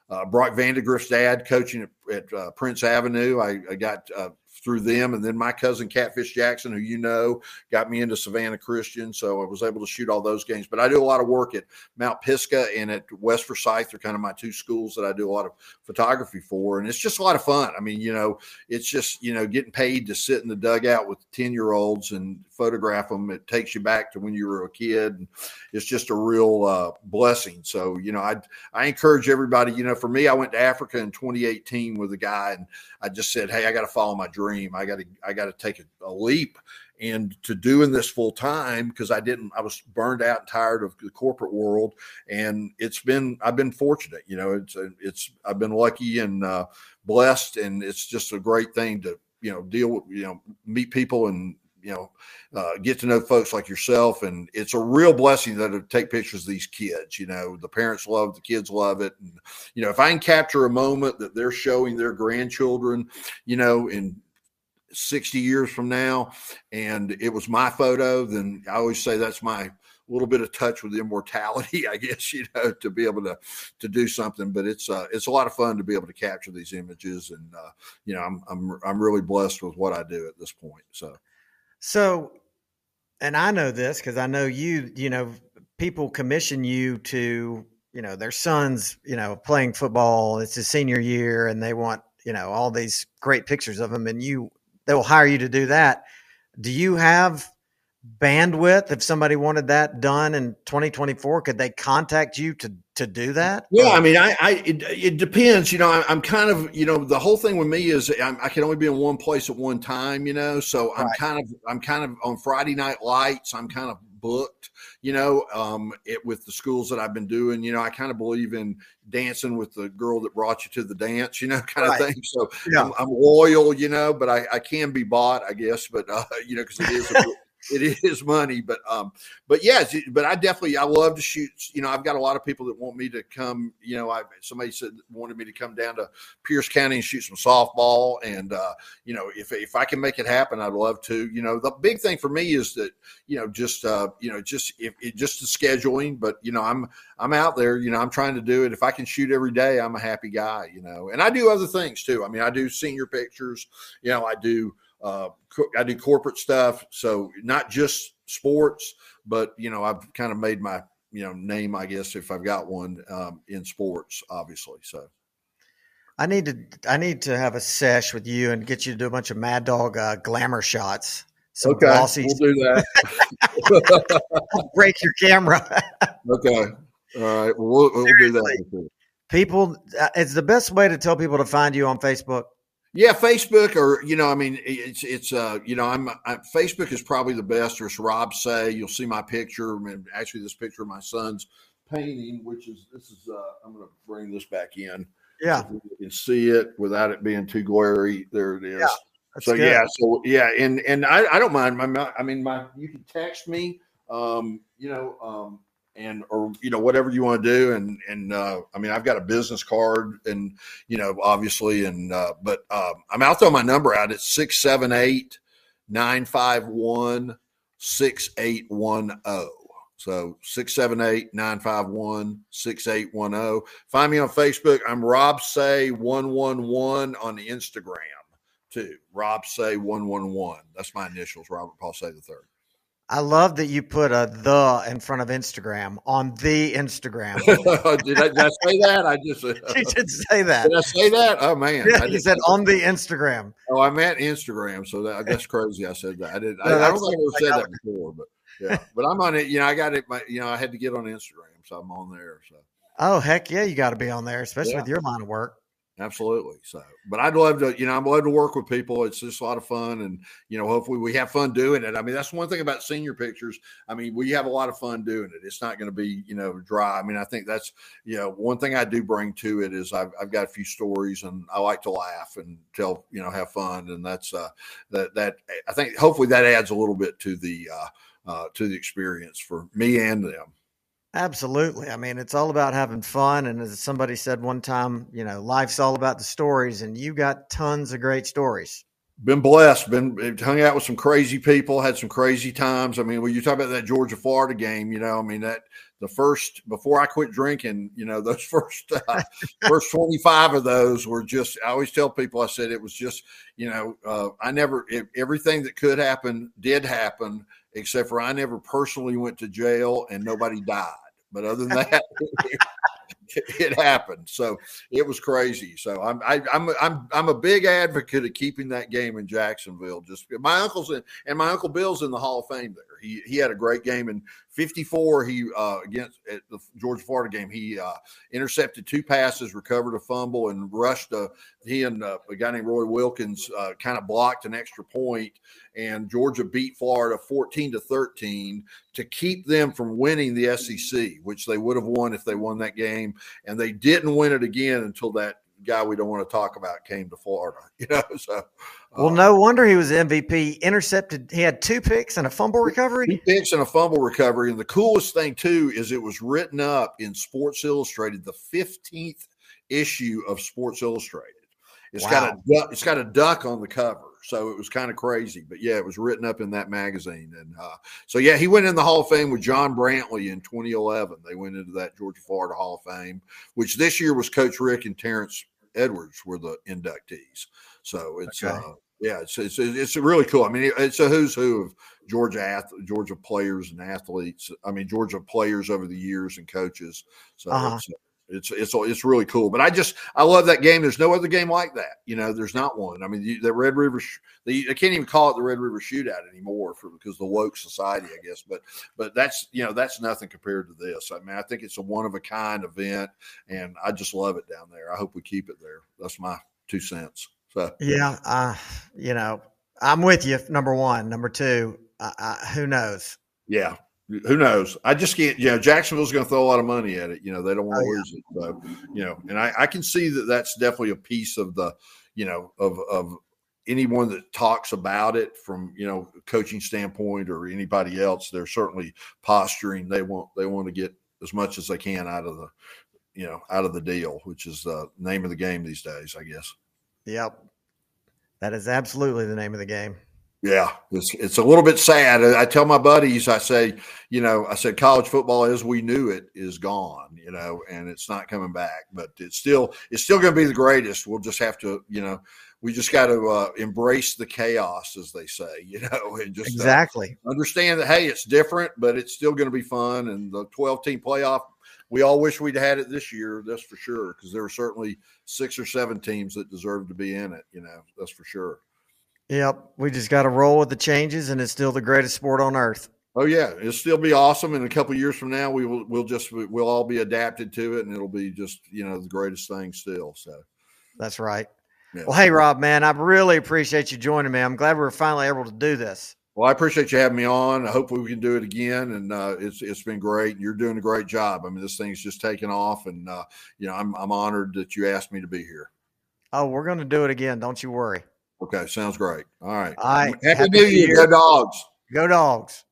uh, Brock Vandagriff's dad coaching at, at uh, Prince Avenue. I, I got uh, through them. And then my cousin Catfish Jackson, who you know, got me into Savannah Christian. So I was able to shoot all those games. But I do a lot of work at Mount Pisgah and at West Forsyth. They're kind of my two schools that I do a lot of photography for. And it's just a lot of fun. I mean, you know, it's just, you know, getting paid to sit in the dugout with 10 year olds and photograph them. It takes you back to when you were a kid. And it's just a real uh, blessing. So, you know, I, I encourage everybody, you know, for me, I went to Africa in 2018 with a guy and I just said, Hey, I got to follow my dream dream. I got to I got to take a, a leap and to doing this full time because I didn't I was burned out and tired of the corporate world and it's been I've been fortunate you know it's it's I've been lucky and uh, blessed and it's just a great thing to you know deal with you know meet people and you know, uh, get to know folks like yourself. And it's a real blessing that to take pictures of these kids. You know, the parents love, the kids love it. And, you know, if I can capture a moment that they're showing their grandchildren, you know, in 60 years from now, and it was my photo, then I always say that's my little bit of touch with immortality, *laughs* I guess, you know, to be able to to do something. But it's uh, it's a lot of fun to be able to capture these images, and uh, you know, I'm I'm I'm really blessed with what I do at this point. So, so, and I know this because I know you. You know, people commission you to you know their sons, you know, playing football. It's his senior year, and they want you know all these great pictures of him, and you they will hire you to do that. Do you have bandwidth if somebody wanted that done in 2024 could they contact you to to do that yeah i mean i i it, it depends you know I, am kind of you know the whole thing with me is I'm, i can only be in one place at one time you know so i'm right. kind of i'm kind of on friday night lights i'm kind of booked you know um it with the schools that i've been doing you know i kind of believe in dancing with the girl that brought you to the dance you know *laughs* kind right. of thing so yeah. I'm, I'm, loyal you know but i i can be bought i guess but uh *laughs* you know because it is a, it is money, but um, but yes, but I definitely I love to shoot. You know, I've got a lot of people that want me to come. You know, I somebody said wanted me to come down to Pierce County and shoot some softball, and uh, you know, if if I can make it happen, I'd love to. You know, the big thing for me is that you know just uh, you know just if it just the scheduling, but you know, I'm I'm out there. You know, I'm trying to do it. If I can shoot every day, I'm a happy guy. You know, and I do other things too. I mean, I do senior pictures. You know, I do uh, I do corporate stuff, so not just sports, but you know, I've kind of made my you know name, I guess, if I've got one um, in sports, obviously. So. I need to I need to have a sesh with you and get you to do a bunch of Mad Dawg uh, glamour shots. Some okay, glossy. we'll do that. *laughs* break your camera. *laughs* okay, all right. Well, we'll, do that. People, uh, it's the best way to tell people to find you on Facebook. Yeah, Facebook or you know, I mean, it's it's uh, you know, I'm, I'm Facebook is probably the best. Or it's Rob Saye. You'll see my picture. I mean, actually, this picture of my son's painting, which is this is. Uh, I'm going to bring this back in. Yeah, so you can see it without it being too glary. There it is. Yeah, so good. yeah, so yeah, and and I, I don't mind. My I mean, my you can text me. Um, you know, um, and or you know whatever you want to do and and uh, i mean i've got a business card and you know obviously and uh, but uh, i'm out there my number out it's 678 951 6810 so 678-951-6810 find me on facebook i'm rob saye 111 on the instagram too rob saye 111 that's my initials robert paul saye the third I love that you put a the in front of Instagram on the Instagram. *laughs* did, I, did, I, say that? I just uh, *laughs* you did say that. Did I say that? Oh man, yeah, you said on the Instagram. Oh, I meant Instagram. So that, that's crazy. I said that. I did. No, I, I, don't think I've said that before, but yeah. but I'm on it. You know, I got it. My, you know, I had to get on Instagram, so I'm on there. So. Oh heck yeah, you got to be on there, especially yeah. with your line of work. Absolutely. So, but I'd love to, you know, I'm glad to work with people. It's just a lot of fun. And, you know, hopefully we have fun doing it. I mean, that's one thing about senior pictures. I mean, we have a lot of fun doing it. It's not going to be, you know, dry. I mean, I think that's, you know, one thing I do bring to it is I've, I've got a few stories and I like to laugh and tell, you know, have fun. And that's, uh, that, that, I think hopefully that adds a little bit to the, uh, uh, to the experience for me and them. Absolutely. I mean, it's all about having fun. And as somebody said one time, you know, life's all about the stories, and you got tons of great stories. Been blessed, been hung out with some crazy people, had some crazy times. I mean, when you talk about that Georgia Florida game, you know, I mean, that the first, before I quit drinking, you know, *laughs* those first, uh, first 25 of those were just, I always tell people, I said it was just, you know, uh, I never, it, everything that could happen did happen, except for I never personally went to jail and nobody died. But other than that, *laughs* it happened. So it was crazy. So I'm I, am i I'm I'm a big advocate of keeping that game in Jacksonville. Just my uncle's in, and my uncle Bill's in the Hall of Fame there. He he had a great game in '54. He uh, against at the Georgia Florida game. He uh, intercepted two passes, recovered a fumble, and rushed a. He and uh, a guy named Roy Wilkins uh, kind of blocked an extra point, and Georgia beat Florida 14 to 13 to keep them from winning the SEC, which they would have won if they won that game. And they didn't win it again until that guy we don't want to talk about came to Florida. *laughs* You know, so well, uh, no wonder he was MVP. Intercepted. He had two picks and a fumble recovery. Two picks and a fumble recovery. And the coolest thing too is it was written up in Sports Illustrated, the fifteenth issue of Sports Illustrated. It's wow. got a duck, it's got a duck on the cover, so it was kind of crazy. But yeah, it was written up in that magazine, and uh, so yeah, he went in the Hall of Fame with John Brantley in 2011. They went into that Georgia Florida Hall of Fame, which this year was Coach Richt and Terrence Edwards were the inductees. So it's okay. uh, yeah, it's, it's it's really cool. I mean, it's a who's who of Georgia Georgia players and athletes. I mean, Georgia players over the years and coaches. So uh-huh. it's, it's it's it's really cool. But I just I love that game. There's no other game like that. You know, there's not one. I mean, the Red River they, they can't even call it the Red River Shootout anymore for because the woke society, I guess. But but that's you know that's nothing compared to this. I mean, I think it's a one of a kind event, and I just love it down there. I hope we keep it there. That's my two cents. So yeah, uh, you know, I'm with you. Number one, number two, uh, uh, who knows? Yeah, who knows? I just can't. You know, Jacksonville's going to throw a lot of money at it. You know, they don't want to oh, lose it. So, you know, and I, I can see that that's definitely a piece of the, you know, of of anyone that talks about it from you know coaching standpoint or anybody else. They're certainly posturing. They want they want to get as much as they can out of the, you know, out of the deal, which is the name of the game these days, I guess. Yep, that is absolutely the name of the game. Yeah, it's it's a little bit sad. I tell my buddies, I say, you know, I said college football as we knew it is gone, you know, and it's not coming back. But it's still it's still going to be the greatest. We'll just have to, you know, we just got to uh, embrace the chaos, as they say, *laughs* you know, and just uh, exactly uh, understand that hey, it's different, but it's still going to be fun. And the twelve team playoff, we all wish we'd had it this year. That's for sure, because there were certainly six or seven teams that deserved to be in it. You know, that's for sure. Yep, we just got to roll with the changes, and it's still the greatest sport on earth. Oh yeah, it'll still be awesome. And a couple years from now, we will we'll just we'll all be adapted to it, and it'll be just you know the greatest thing still. So that's right. Yeah. Well, hey Rob, man, I really appreciate you joining me. I'm glad we are finally able to do this. Well, I appreciate you having me on. I hope we can do it again, and uh, it's it's been great. You're doing a great job. I mean, this thing's just taking off, and uh, you know, I'm I'm honored that you asked me to be here. Oh, we're going to do it again. Don't you worry. Okay, sounds great. All right. All right. Happy, Happy New Year. Year. Go dogs. Go dogs.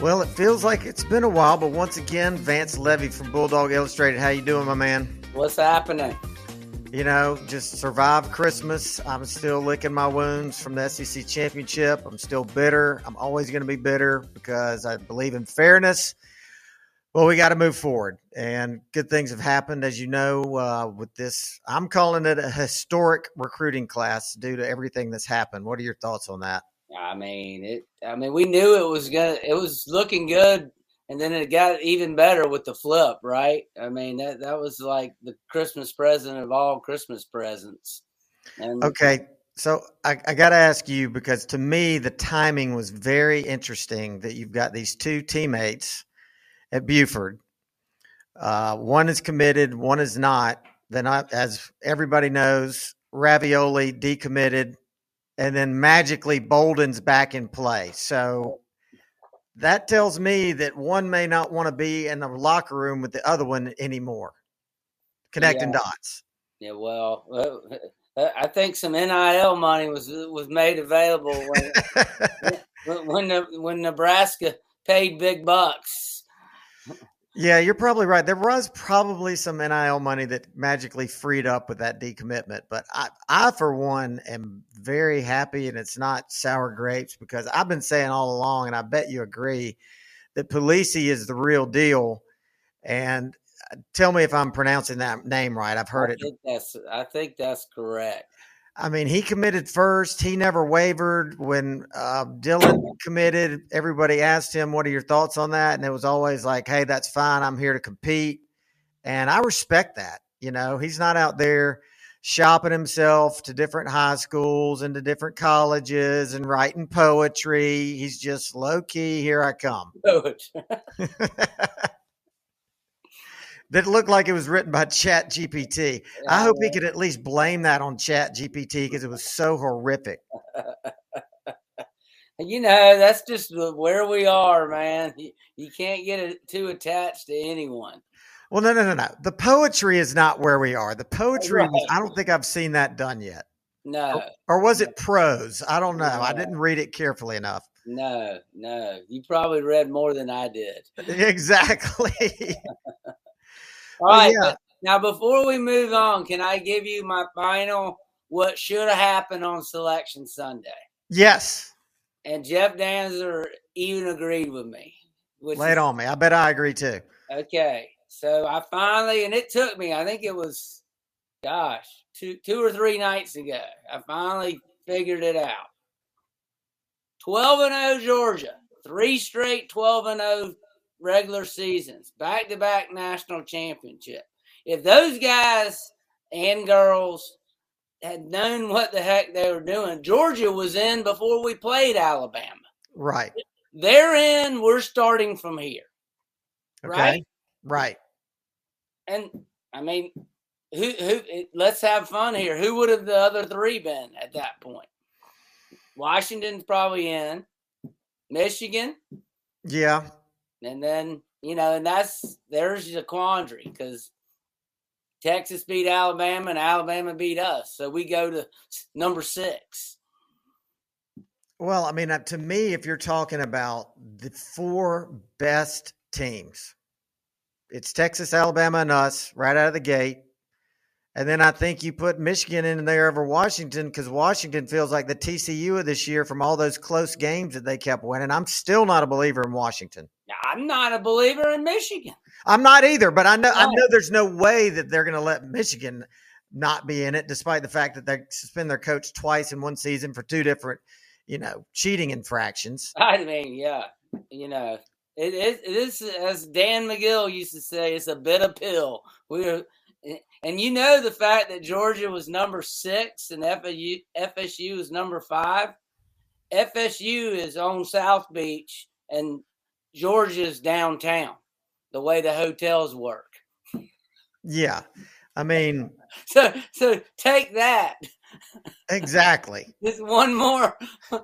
Well, it feels like it's been a while, but once again, Vance Levy from Bulldog Illustrated. How you doing, my man? What's happening? You know, just survived Christmas. I'm still licking my wounds from the SEC championship. I'm still bitter. I'm always going to be bitter because I believe in fairness well, we got to move forward, and good things have happened, as you know. Uh, with this, I'm calling it a historic recruiting class due to everything that's happened. What are your thoughts on that? I mean, it. I mean, we knew it was gonna. It was looking good, and then it got even better with the flip, right? I mean, that that was like the Christmas present of all Christmas presents. And okay, so I, I got to ask you because to me the timing was very interesting that you've got these two teammates at Buford. Uh, one is committed, one is not. Then, I, as everybody knows, Ravioli decommitted, and then magically Bolden's back in play. So that tells me that one may not want to be in the locker room with the other one anymore. Connecting yeah. dots. Yeah, well, uh, I think some NIL money was was made available *laughs* when when, when Nebraska paid big bucks yeah, you're probably right. There was probably some NIL money that magically freed up with that decommitment, but I, I for one, am very happy, and it's not sour grapes because I've been saying all along, and I bet you agree that Puglisi is the real deal. And uh, tell me if I'm pronouncing that name right. I've heard I it. that's I think that's correct. I mean, he committed first. He never wavered. When uh, Dylan committed, everybody asked him, What are your thoughts on that? And it was always like, Hey, that's fine. I'm here to compete. And I respect that. You know, he's not out there shopping himself to different high schools and to different colleges and writing poetry. He's just low key, here I come. *laughs* that looked like it was written by Chat GPT. I hope he could at least blame that on Chat GPT because it was so horrific. *laughs* you know, that's just where we are, man. You, you can't get it too attached to anyone. Well, no, no, no, no. The poetry is not where we are. The poetry, right. I don't think I've seen that done yet. No, Or was it prose? I don't know. I didn't read it carefully enough. no, no. You probably read more than I did. *laughs* Exactly. *laughs* Oh, All right. yeah. now, before we move on, can I give you my final what should have happened on Selection Sunday? yes. And Jeff Dantzler even agreed with me. Lay it on me. I bet I agree too. Okay. So I finally, and it took me, I think it was, gosh, two, two or three nights ago, I finally figured it out. 12 and 0 Georgia, three straight 12 and 0 regular seasons, back to back national championship. If those guys and girls had known what the heck they were doing, Georgia was in before we played Alabama. Right. They're in, we're starting from here. Okay. Right? Right. And I mean, who who? Let's have fun here. Who would have the other three been at that point? Washington's probably in, Michigan, Yeah. And then you know, and that's there's the quandary because Texas beat Alabama and Alabama beat us, so we go to number six. Well, I mean, uh, to me, if you're talking about the four best teams, it's Texas, Alabama, and us right out of the gate. And then I think you put Michigan in there over Washington because Washington feels like the TCU of this year from all those close games that they kept winning. I'm still not a believer in Washington. I'm not a believer in Michigan. I'm not either, but I know I know there's no way that they're going to let Michigan not be in it, despite the fact that they suspend their coach twice in one season for two different, you know, cheating infractions. *laughs* I mean, yeah, you know, it is. It is as Dan Magill used to say, it's a bit of pill. We're and you know the fact that Georgia was number six and FSU FSU is number five. FSU is on South Beach and Georgia's downtown. The way the hotels work. Yeah. I mean, *laughs* So so take that. exactly. *laughs* Just one more. *laughs*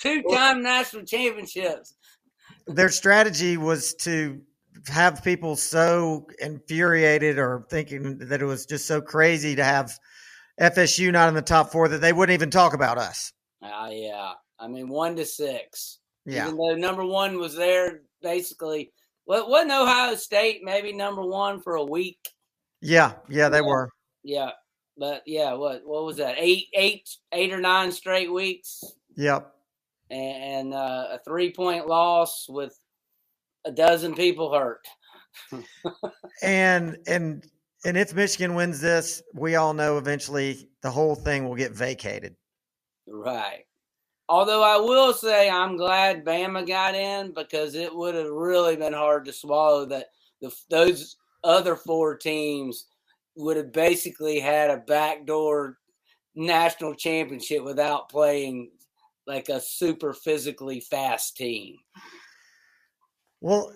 Two time national championships. Their strategy was to have people so infuriated or thinking that it was just so crazy to have FSU not in the top four that they wouldn't even talk about us. Ah, yeah. I mean, one to six. Yeah. Even though number one was there basically. Well, wasn't Ohio State maybe number one for a week? Yeah. Yeah, they Yeah. were. Yeah, but yeah, what what was that? Eight, eight, eight or nine straight weeks, Yep. and, and uh, a three point loss with a dozen people hurt. And and and if Michigan wins this, we all know eventually the whole thing will get vacated. Right. Although I will say I'm glad Bama got in because it would have really been hard to swallow that the those other four teams would have basically had a backdoor national championship without playing like a super physically fast team. Well,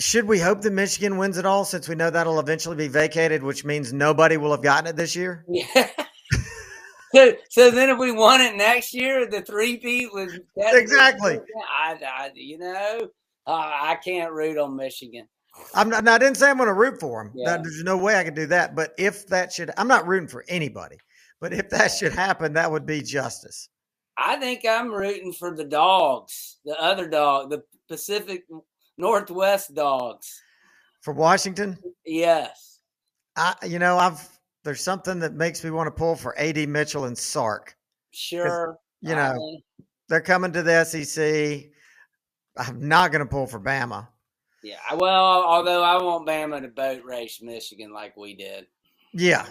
should we hope that Michigan wins it all since we know that'll eventually be vacated, which means nobody will have gotten it this year? Yeah. *laughs* so, so then if we won it next year, the three peat was *laughs* Exactly. I, I, you know, I, I can't root on Michigan. I'm not, I didn't say I'm going to root for them. Yeah. There's no way I could do that. But if that should, I'm not rooting for anybody. But if that should happen, that would be justice. I think I'm rooting for the dogs, the other dog, the Pacific Northwest dogs. For Washington, Yes. I, you know, I've there's something that makes me want to pull for AD Mitchell and Sark. Sure. You I know, mean, they're coming to the SEC. I'm not going to pull for Bama. yeah. Well, although I want Bama to boat race Michigan like we did. Yeah,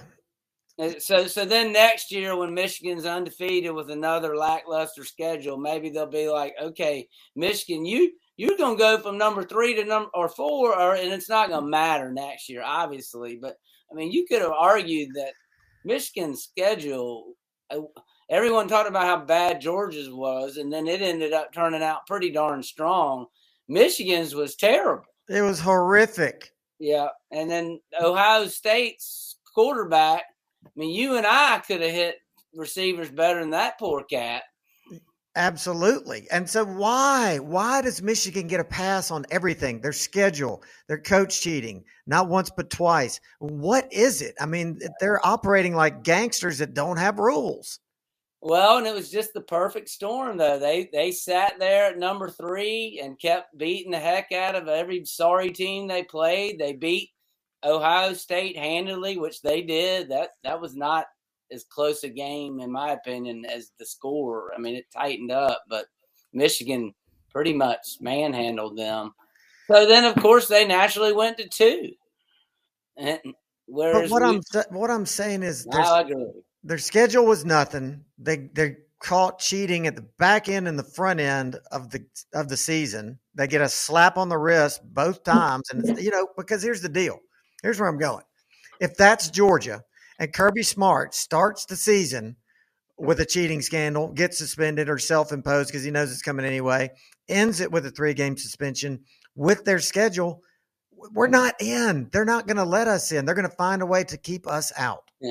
So, so then next year when Michigan's undefeated with another lackluster schedule, maybe they'll be like, okay, Michigan, you you're gonna go from number three to number or four, or and it's not gonna matter next year, obviously. But I mean, you could have argued that Michigan's schedule. uh, Everyone talked about how bad Georgia's was, and then it ended up turning out pretty darn strong. Michigan's was terrible. it was horrific. Yeah, and then Ohio State's quarterback. I mean, you and I could have hit receivers better than that poor cat. Absolutely. And so why? Why does Michigan get a pass on everything? Their schedule, their coach cheating, not once but twice. What is it? I mean, they're operating like gangsters that don't have rules. Well, and it was just the perfect storm though. They they sat there at number 3 and kept beating the heck out of every sorry team they played. They beat Ohio State handily, which they did. That that was not as close a game, in my opinion, as the score. I mean, it tightened up, but Michigan pretty much manhandled them. So then, of course, they naturally went to two. And whereas but what we, I'm what I'm saying is, I agree. Their schedule was nothing. They they caught cheating at the back end and the front end of the of the season. They get a slap on the wrist both hmm. times, and you know because here's the deal. Here's where I'm going. If that's Georgia, and Kirby Smart starts the season with a cheating scandal, gets suspended or self imposed because he knows it's coming anyway, ends it with a three game suspension with their schedule. We're not in. They're not going to let us in. They're going to find a way to keep us out. *laughs*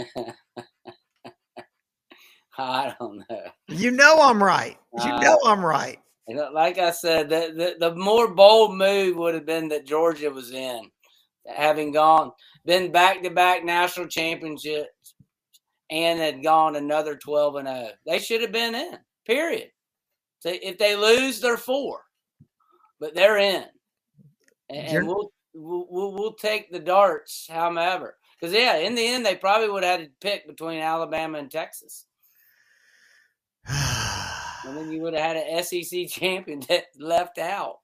I don't know. You know I'm right. You uh, know I'm right. Like I said, the, the, the more bold move would have been that Georgia was in, having gone been back to back national championships and had gone another 12 and 0. They should have been in, period. So if they lose, they're four, but they're in. And, we'll, we'll, we'll take the darts, however. Because, yeah, in the end, they probably would have had to pick between Alabama and Texas. *sighs* and then you would have had an SEC *laughs* champion that left out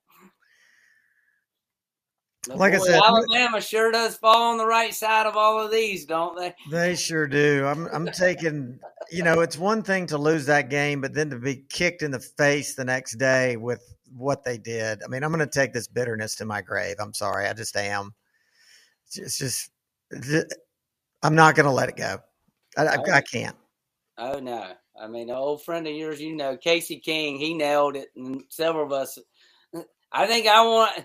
like boy, I said, Alabama sure does fall on the right side of all of these, don't they? They sure do. I'm I'm taking, you know, it's one thing to lose that game, but then to be kicked in the face the next day with what they did. I mean, I'm going to take this bitterness to my grave. I'm sorry, I just am. It's just, I'm not going to let it go. I, I, oh, I can't. Oh no! I mean, an old friend of yours, you know, Casey King, he nailed it, and several of us. I think I want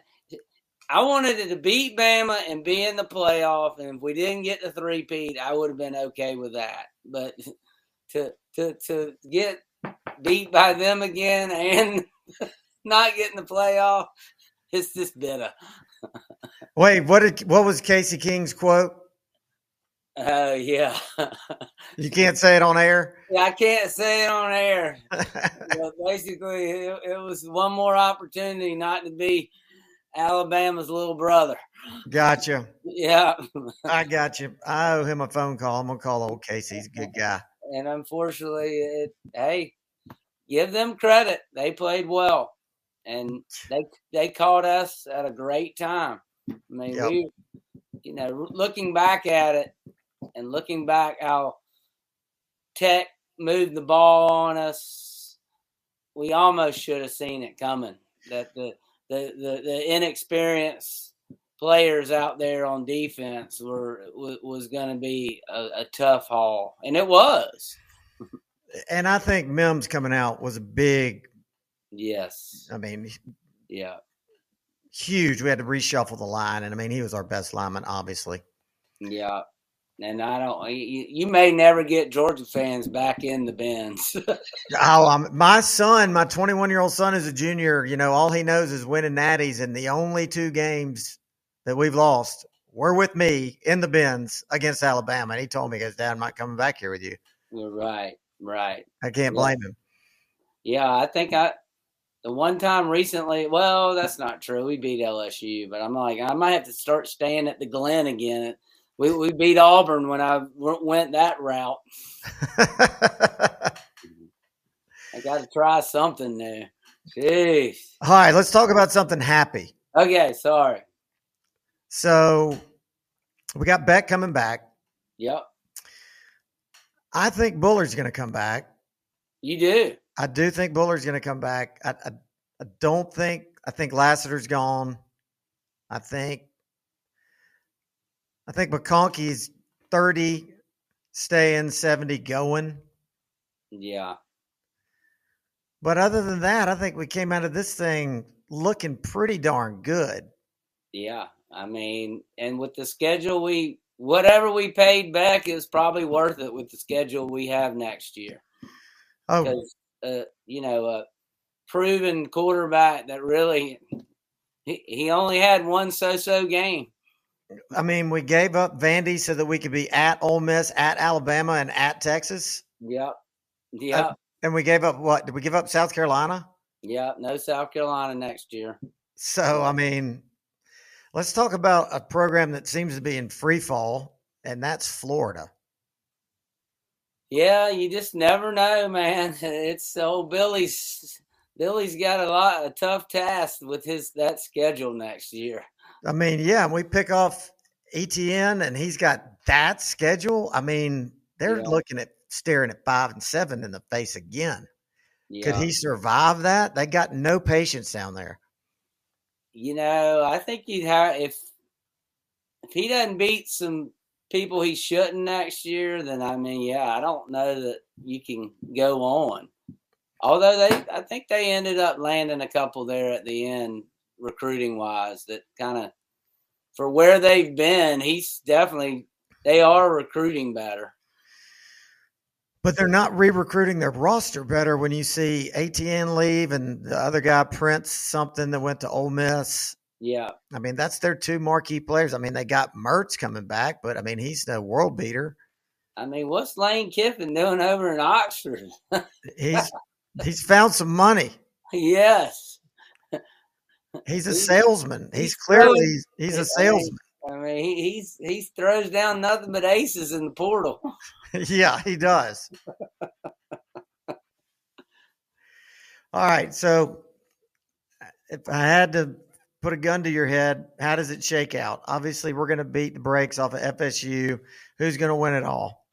I wanted it to beat Bama and be in the playoff, and if we didn't get the three peat, I would have been okay with that. But *laughs* to to to get beat by them again and *laughs* not getting the playoff, it's just bitter. *laughs* Wait, what did what was Casey King's quote? Oh uh, yeah. you can't say it on air. Yeah, I can't say it on air. basically, it, it was one more opportunity not to be Alabama's little brother. Gotcha. Yeah. I got you. I owe him a phone call. I'm gonna call old Casey. He's a good guy. And unfortunately, it, hey, give them credit. They played well, and they they caught us at a great time. I mean, yep. we, you know, looking back at it and looking back how Tech moved the ball on us, we almost should have seen it coming. That the the, the, the inexperienced players out there on defense were was going to be a, a, tough haul, and it was. and I think Mims coming out was a big. Yes. I mean. Yeah. Huge. We had to reshuffle the line, and I mean he was our best lineman, obviously. Yeah. And I don't. You, you may never get Georgia fans back in the bins. *laughs* oh, um, my son, my 21 year old son, is a junior. You know, all he knows is winning natties, and the only two games that we've lost were with me in the bins against Alabama. And he told me, "He goes, Dad, I'm not coming back here with you." Right, right. I can't blame him. Yeah, I think I the one time recently. Well, that's not true. We beat LSU, but I'm like, I might have to start staying at the Glen again we, we beat Auburn when I went that route. *laughs* I got to try something new. Jeez. All right, let's talk about something happy. Okay, sorry. So we got Beck coming back. Yep. I think Bullard's going to come back. You do? I do think Bullard's going to come back. I, I, I don't think, I think Lassiter's gone. I think I think McConkey's 30 staying, 70 going. Yeah. But other than that, I think we came out of this thing looking pretty darn good. Yeah. I mean, and with the schedule we whatever we paid back is probably worth it with the schedule we have next year. Oh, uh, you know, a proven quarterback that really he, he only had one so-so game. I mean, we gave up Vandy so that we could be at Ole Miss, at Alabama, and at Texas. Yep. Yep. Uh, and we gave up what? Did we give up South Carolina? Yep. No South Carolina next year. So, I mean, let's talk about a program that seems to be in free fall, and that's Florida. Yeah, you just never know, man. *laughs* It's old Billy's. Billy's got a lot a tough task with his that schedule next year. I mean, yeah, we pick off Etienne and he's got that schedule. I mean, they're yeah. looking at staring at five and seven in the face again. Yeah. Could he survive that? They got no patience down there. You know, I think you'd have if if he doesn't beat some people he shouldn't next year, then I mean, yeah, I don't know that you can go on. Although they, I think they ended up landing a couple there at the end recruiting wise that kind of for where they've been, he's definitely they are recruiting better. But they're not re-recruiting their roster better when you see Etienne leave and the other guy Prince something that went to Ole Miss. Yeah. I mean, that's their two marquee players. I mean, they got Mertz coming back, but I mean, he's no world beater. I mean, what's Lane Kiffin doing over in Oxford? *laughs* he's he's found some money. Yes. He's a salesman. He's, clearly he's, he's a salesman. I mean, he, he's he throws down nothing but aces in the portal. *laughs* yeah, he does. All right, so if I had to put a gun to your head, how does it shake out? Obviously, we're going to beat the brakes off of FSU. Who's going to win it all?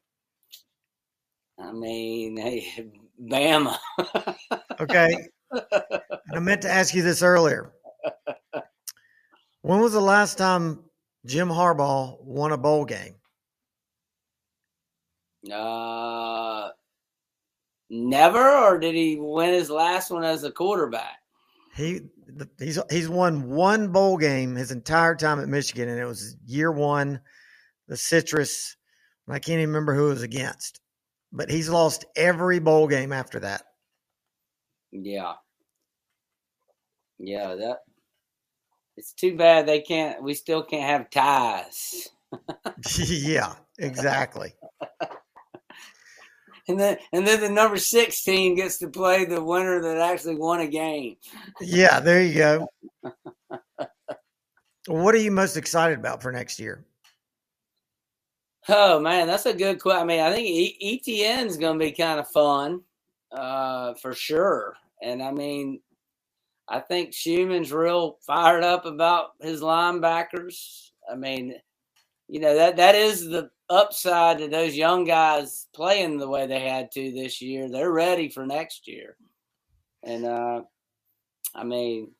I mean, hey, Bama. okay. I meant to ask you this earlier. When was the last time Jim Harbaugh won a bowl game? Uh, never, or did he win his last one as a quarterback? He he's he's won one bowl game his entire time at Michigan, and it was year one, the Citrus. I can't even remember who it was against, but he's lost every bowl game after that. Yeah, yeah, that it's too bad they can't. We still can't have ties. *laughs* yeah, exactly. *laughs* and then and then the number six team gets to play the winner that actually won a game. Yeah, there you go. *laughs* what are you most excited about for next year? Oh man, that's a good question. I mean, I think Etienne is going to be kind of fun, uh, for sure. And I mean, I think Schumann's real fired up about his linebackers. I mean, you know that that is the upside to those young guys playing the way they had to this year. They're ready for next year, and uh, I mean,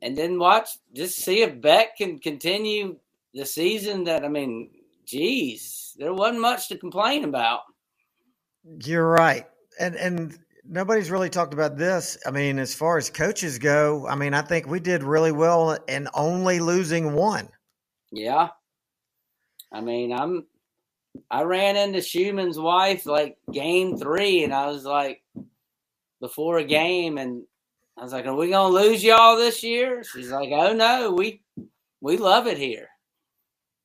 and then watch just see if Beck can continue the season. That I mean, geez, there wasn't much to complain about. You're right, and and nobody's really talked about this. I mean, as far as coaches go, I mean, I think we did really well in only losing one. Yeah. I mean, I'm I ran into Schumann's wife like game three, and I was like, before a game, and I was like, "Are we gonna lose y'all this year?" She's like, "Oh no, we we love it here."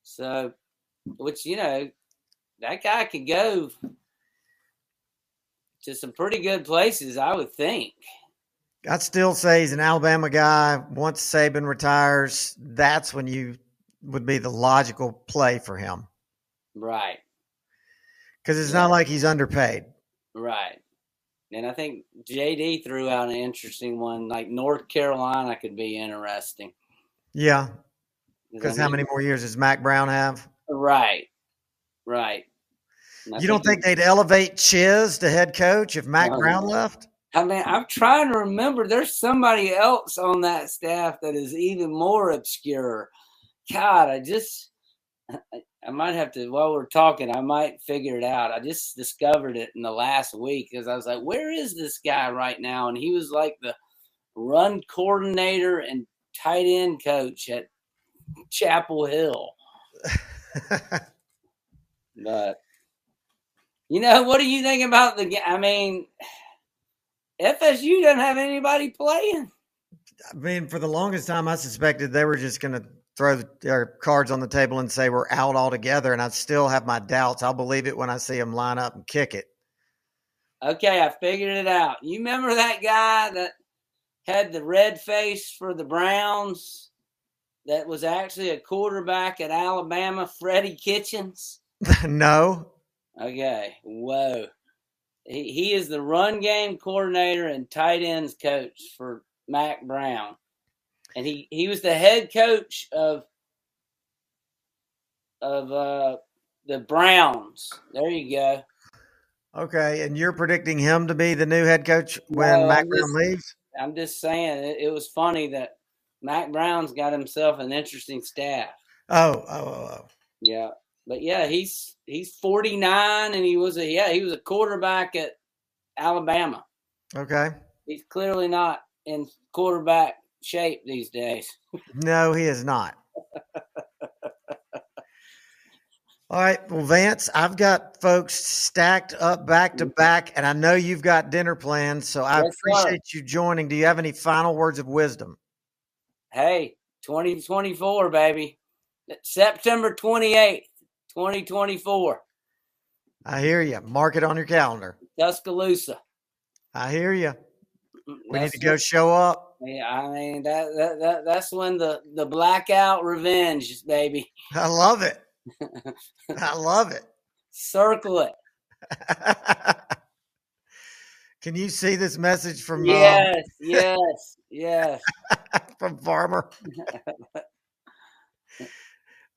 So, which you know, that guy could go to some pretty good places, I would think. I'd still say he's an Alabama guy. Once Saban retires, that's when you would be the logical play for him. Right. Because it's yeah. not like he's underpaid. Right. And I think JD threw out an interesting one. Like North Carolina could be interesting. Yeah. Because how many more years does Mack Brown have? Right. Right. You don't think they'd elevate Chiz to head coach if Mack Brown left? I mean, I'm trying to remember. There's somebody else on that staff that is even more obscure. God, I just, I might have to, while we're talking, I might figure it out. I just discovered it in the last week because I was like, where is this guy right now? And he was like the run coordinator and tight end coach at Chapel Hill. *laughs* but you know, what do you think about the game? I mean, FSU doesn't have anybody playing. I mean, for the longest time, I suspected they were just going to throw their cards on the table and say we're out altogether, and I still have my doubts. I'll believe it when I see them line up and kick it. Okay, I figured it out. You remember that guy that had the red face for the Browns? That was actually a quarterback at Alabama, Freddie Kitchens. *laughs* no. Okay. Whoa. He, he is the run game coordinator and tight ends coach for Mack Brown. And he, he was the head coach of of uh, the Browns. There you go. Okay, and you're predicting him to be the new head coach when well, Mack Brown leaves? I'm just saying it, it, was funny that Mack Brown's got himself an interesting staff. Oh, oh, oh, oh. Yeah but yeah, he's he's 49 and he was a yeah, he was a quarterback at Alabama. Okay. He's clearly not in quarterback shape these days. *laughs* no, he is not. All right. Well, Vance, I've got folks stacked up back to back, and I know you've got dinner plans, so I appreciate you joining. Do you have any final words of wisdom? Hey, 2024, baby. September 28th. 2024. I hear you. Mark it on your calendar. Tuscaloosa. I hear you. We need to go show up. Yeah, I mean that, that that that's when the the blackout revenge, baby. I love it. *laughs* I love it. Circle it. *laughs* Can you see this message from? Yes, um, *laughs* yes, yes. from Farmer.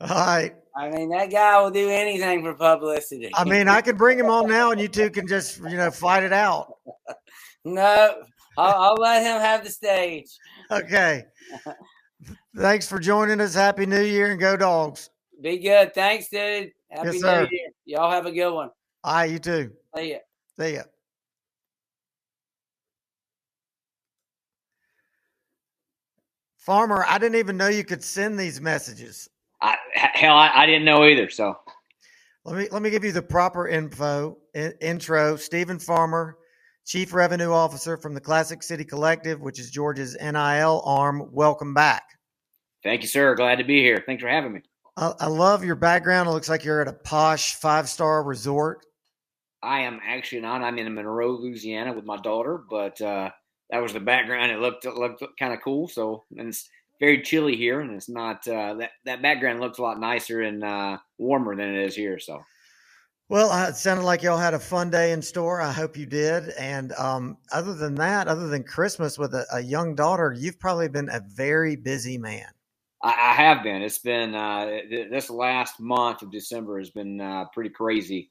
All right. I mean, that guy will do anything for publicity. I mean, I can bring him on now, and you two can just you know fight it out. *laughs* no, I'll, I'll let him have the stage. Okay. Thanks for joining us. Happy New Year and go dogs. Be good. Thanks, dude. Happy yes, New Year. Y'all have a good one. All right, you too. See ya. See ya. Farmer, I didn't even know you could send these messages. I, hell, I, I, didn't know either. So let me let me give you the proper info in, intro. Stephen Farmer, Chief Revenue Officer from the Classic City Collective, which is Georgia's NIL arm. Welcome back. Thank you, sir. Glad to be here. Thanks for having me. I, I love your background. It looks like you're at a posh five star resort. I am actually not. I'm in Monroe, Louisiana, with my daughter, but uh, that was the background. It looked it looked kind of cool. So, and it's very chilly here, and it's not uh, that that background looks a lot nicer and uh, warmer than it is here. So, well, uh, it sounded like y'all had a fun day in store. I hope you did. And um, other than that, other than Christmas with a, a, young daughter, you've probably been a very busy man. I, I have been. It's been uh, this last month of December has been uh, pretty crazy.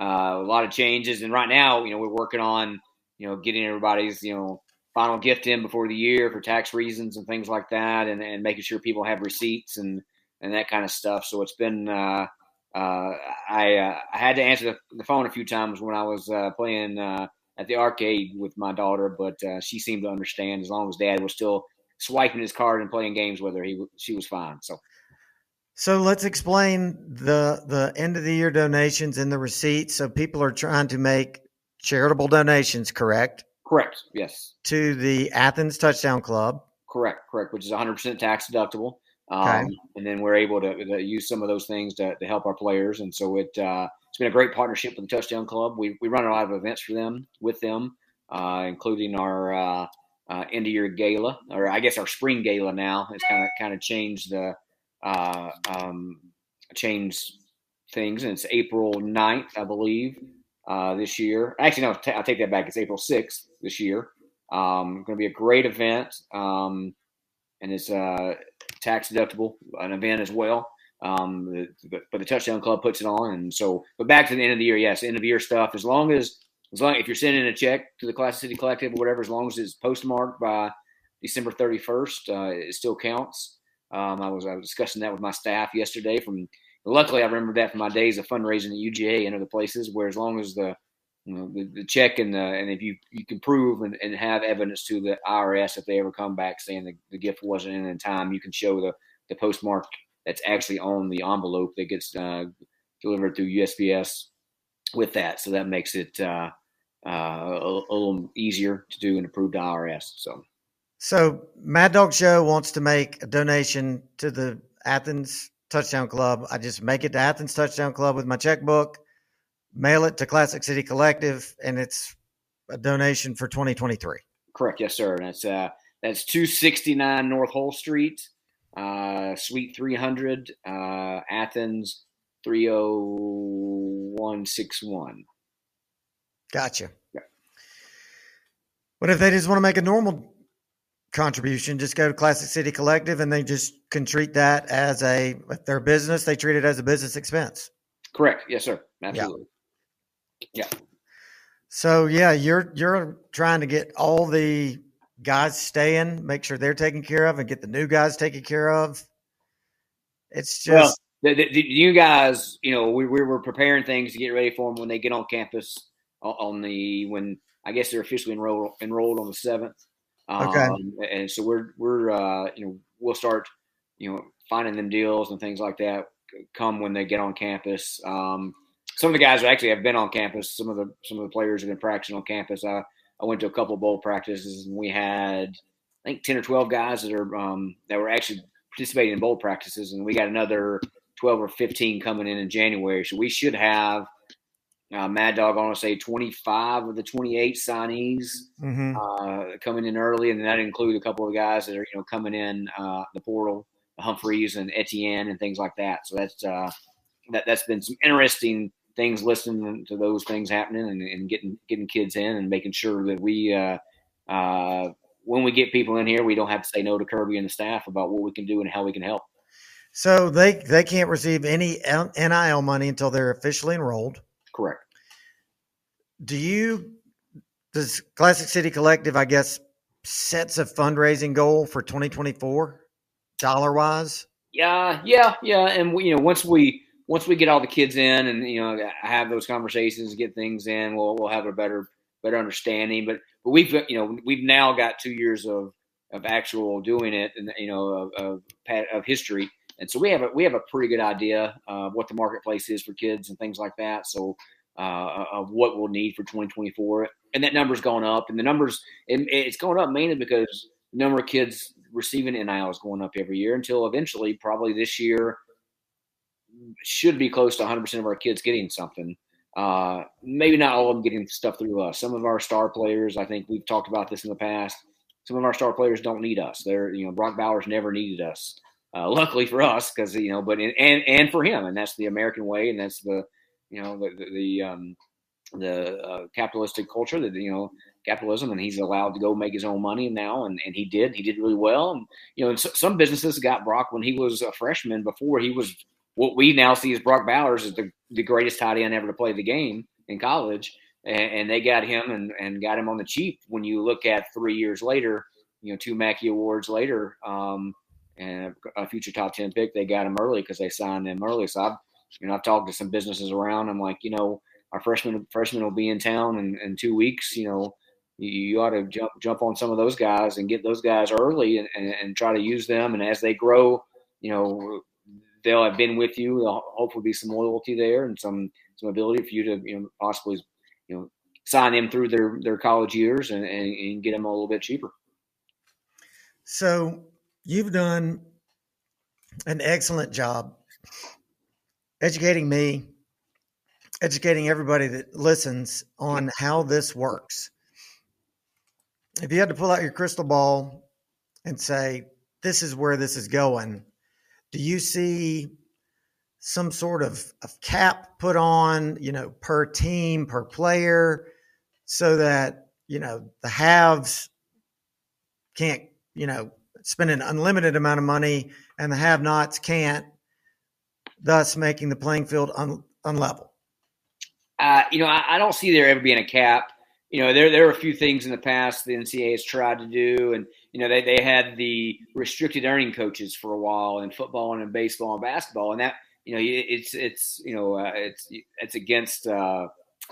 Uh, a lot of changes, and right now, you know, we're working on you know getting everybody's you know final gift in before the year for tax reasons and things like that, and, and making sure people have receipts and and that kind of stuff. So it's been uh, uh, I uh, I had to answer the, phone a few times when I was uh, playing uh, at the arcade with my daughter, but uh, she seemed to understand as long as Dad was still swiping his card and playing games with her, he she was fine. So. So let's explain the the end of the year donations and the receipts. So people are trying to make charitable donations, correct? Correct. Yes. To the Athens Touchdown Club. Correct. Correct. Which is 100% tax deductible. Um, okay. And then we're able to, to, use some of those things to, to help our players. And so it uh, it's been a great partnership with the Touchdown Club. We we run a lot of events for them with them, uh, including our uh, uh, end of year gala, or I guess our spring gala now. It's kind of kind of changed the uh, um, changed things, and it's April 9th, I believe uh, this year. Actually, no, t- I'll take that back. It's April 6th this year. Um, going to be a great event, um, and it's uh, tax deductible an event as well. Um, the, but the Touchdown Club puts it on, and so. But back to the end of the year, yes, end of year stuff. As long as as long if you're sending a check to the Classic City Collective or whatever, as long as it's postmarked by December 31st, uh, it still counts. Um, I was I was discussing that with my staff yesterday from luckily, I remember that from my days of fundraising at UGA and other places, where as long as the you know, the, the check and the, and if you you can prove and, and have evidence to the IRS if they ever come back saying the, the gift wasn't in in time, you can show the the postmark that's actually on the envelope that gets uh, delivered through USPS with that. So that makes it uh, uh, a, a, little easier to do and approve approved IRS. So, so Mad Dawg Show wants to make a donation to the Athens Touchdown Club. I just make it to Athens Touchdown Club with my checkbook, mail it to Classic City Collective, and it's a donation for 2023. Correct. Yes, sir. That's uh, that's 269 North Hull Street, uh, Suite 300, uh, Athens 30161. Gotcha. Yeah. What if they just want to make a normal contribution? Just go to Classic City Collective and they just can treat that as a, their business, they treat it as a business expense. Correct. Yes, sir. Absolutely. Yeah. yeah. So yeah, you're you're trying to get all the guys staying, make sure they're taken care of, and get the new guys taken care of. It's just well, the, the, the new guys. You know, we, we were preparing things to get ready for them when they get on campus on the when I guess they're officially enrolled enrolled on the seventh. Okay. Um, and so we're we're uh, you know we'll start you know finding them deals and things like that come when they get on campus. Um, some of the guys actually have been on campus. Some of the some of the players have been practicing on campus. I I went to a couple of bowl practices and we had I think ten or twelve guys that are um, that were actually participating in bowl practices, and we got another twelve or fifteen coming in in January. So we should have uh, Mad Dawg, I want to say 25 of the 28 signees mm-hmm. uh, coming in early, and that include a couple of guys that are you know coming in uh, the portal, Humphreys and Etienne and things like that. So that's uh, that that's been some interesting things listening to those things happening and, and getting getting kids in and making sure that we uh, uh, when we get people in here, we don't have to say no to Kirby and the staff about what we can do and how we can help. So they they can't receive any NIL money until they're officially enrolled. Correct. Do you, does Classic City Collective, I guess, sets a fundraising goal for 2024 dollar wise? Yeah, yeah, yeah. And you know, once we, once we get all the kids in and, you know, have those conversations, get things in, we'll, we'll have a better, better understanding. But, but we've, you know, we've now got two years of, of actual doing it and, you know, of, of, of history. And so we have a we have a pretty good idea of what the marketplace is for kids and things like that. So uh, of what we'll need for 2024, and that number's gone up. And the numbers it, it's going up mainly because the number of kids receiving NIL is going up every year until eventually, probably this year, should be close to 100% of our kids getting something. Uh, maybe not all of them getting stuff through us. Some of our star players, I think we've talked about this in the past. Some of our star players don't need us. They're, you know, Brock Bowers never needed us. Uh, *laughs* luckily for us, because you know, but in, and and for him, and that's the American way, and that's the you know the the, the um, the uh, capitalistic culture that you know capitalism and he's allowed to go make his own money now and, and he did he did really well and you know some businesses got brock when he was a freshman before he was what we now see as brock bowers is the, the greatest tight end ever to play the game in college and, and, they got him and, and got him on the cheap when you look at three years later you know two mackey awards later um, and a future top 10 pick they got him early because they signed him early so i've you know, I've talked to some businesses around. I'm like, you know, our freshman freshman will be in town in, in two weeks. You know, you, ought to jump jump on some of those guys and get those guys early and, and, and, try to use them. And as they grow, you know, they'll have been with you. There'll hopefully be some loyalty there and some some ability for you to you know possibly you know sign them through their their college years and, and, and get them a little bit cheaper. So you've done an excellent job educating me, educating everybody that listens on how this works. If you had to pull out your crystal ball and say, this is where this is going, do you see some sort of, of cap put on, you know, per team, per player, so that, you know, the haves can't, you know, spend an unlimited amount of money and the have nots can't thus making the playing field un, unlevel? Uh, you know, I, I, don't see there ever being a cap. You know, there there are a few things in the past the NCAA has tried to do, and you know they, they had the restricted earning coaches for a while in football and in baseball and basketball, and that you know it's it's you know uh, it's it's against uh,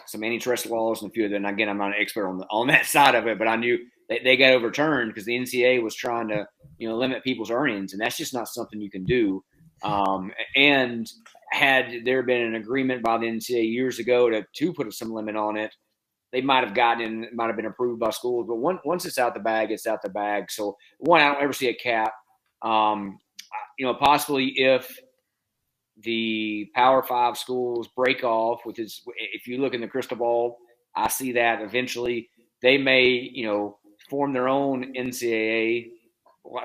some antitrust laws and a few of them. And again, I'm not an expert on the, on that *laughs* side of it, but I knew they, they got overturned because the NCAA was trying to you know limit people's earnings, and that's just not something you can do. Um, and had there been an agreement by the NCAA years ago to, to put some limit on it, they might have gotten in, might have been approved by schools. But one, once it's out the bag, it's out the bag. So one, I don't ever see a cap. Um, you know, possibly if the Power Five schools break off, which is if you look in the crystal ball, I see that eventually they may, you know, form their own NCAA,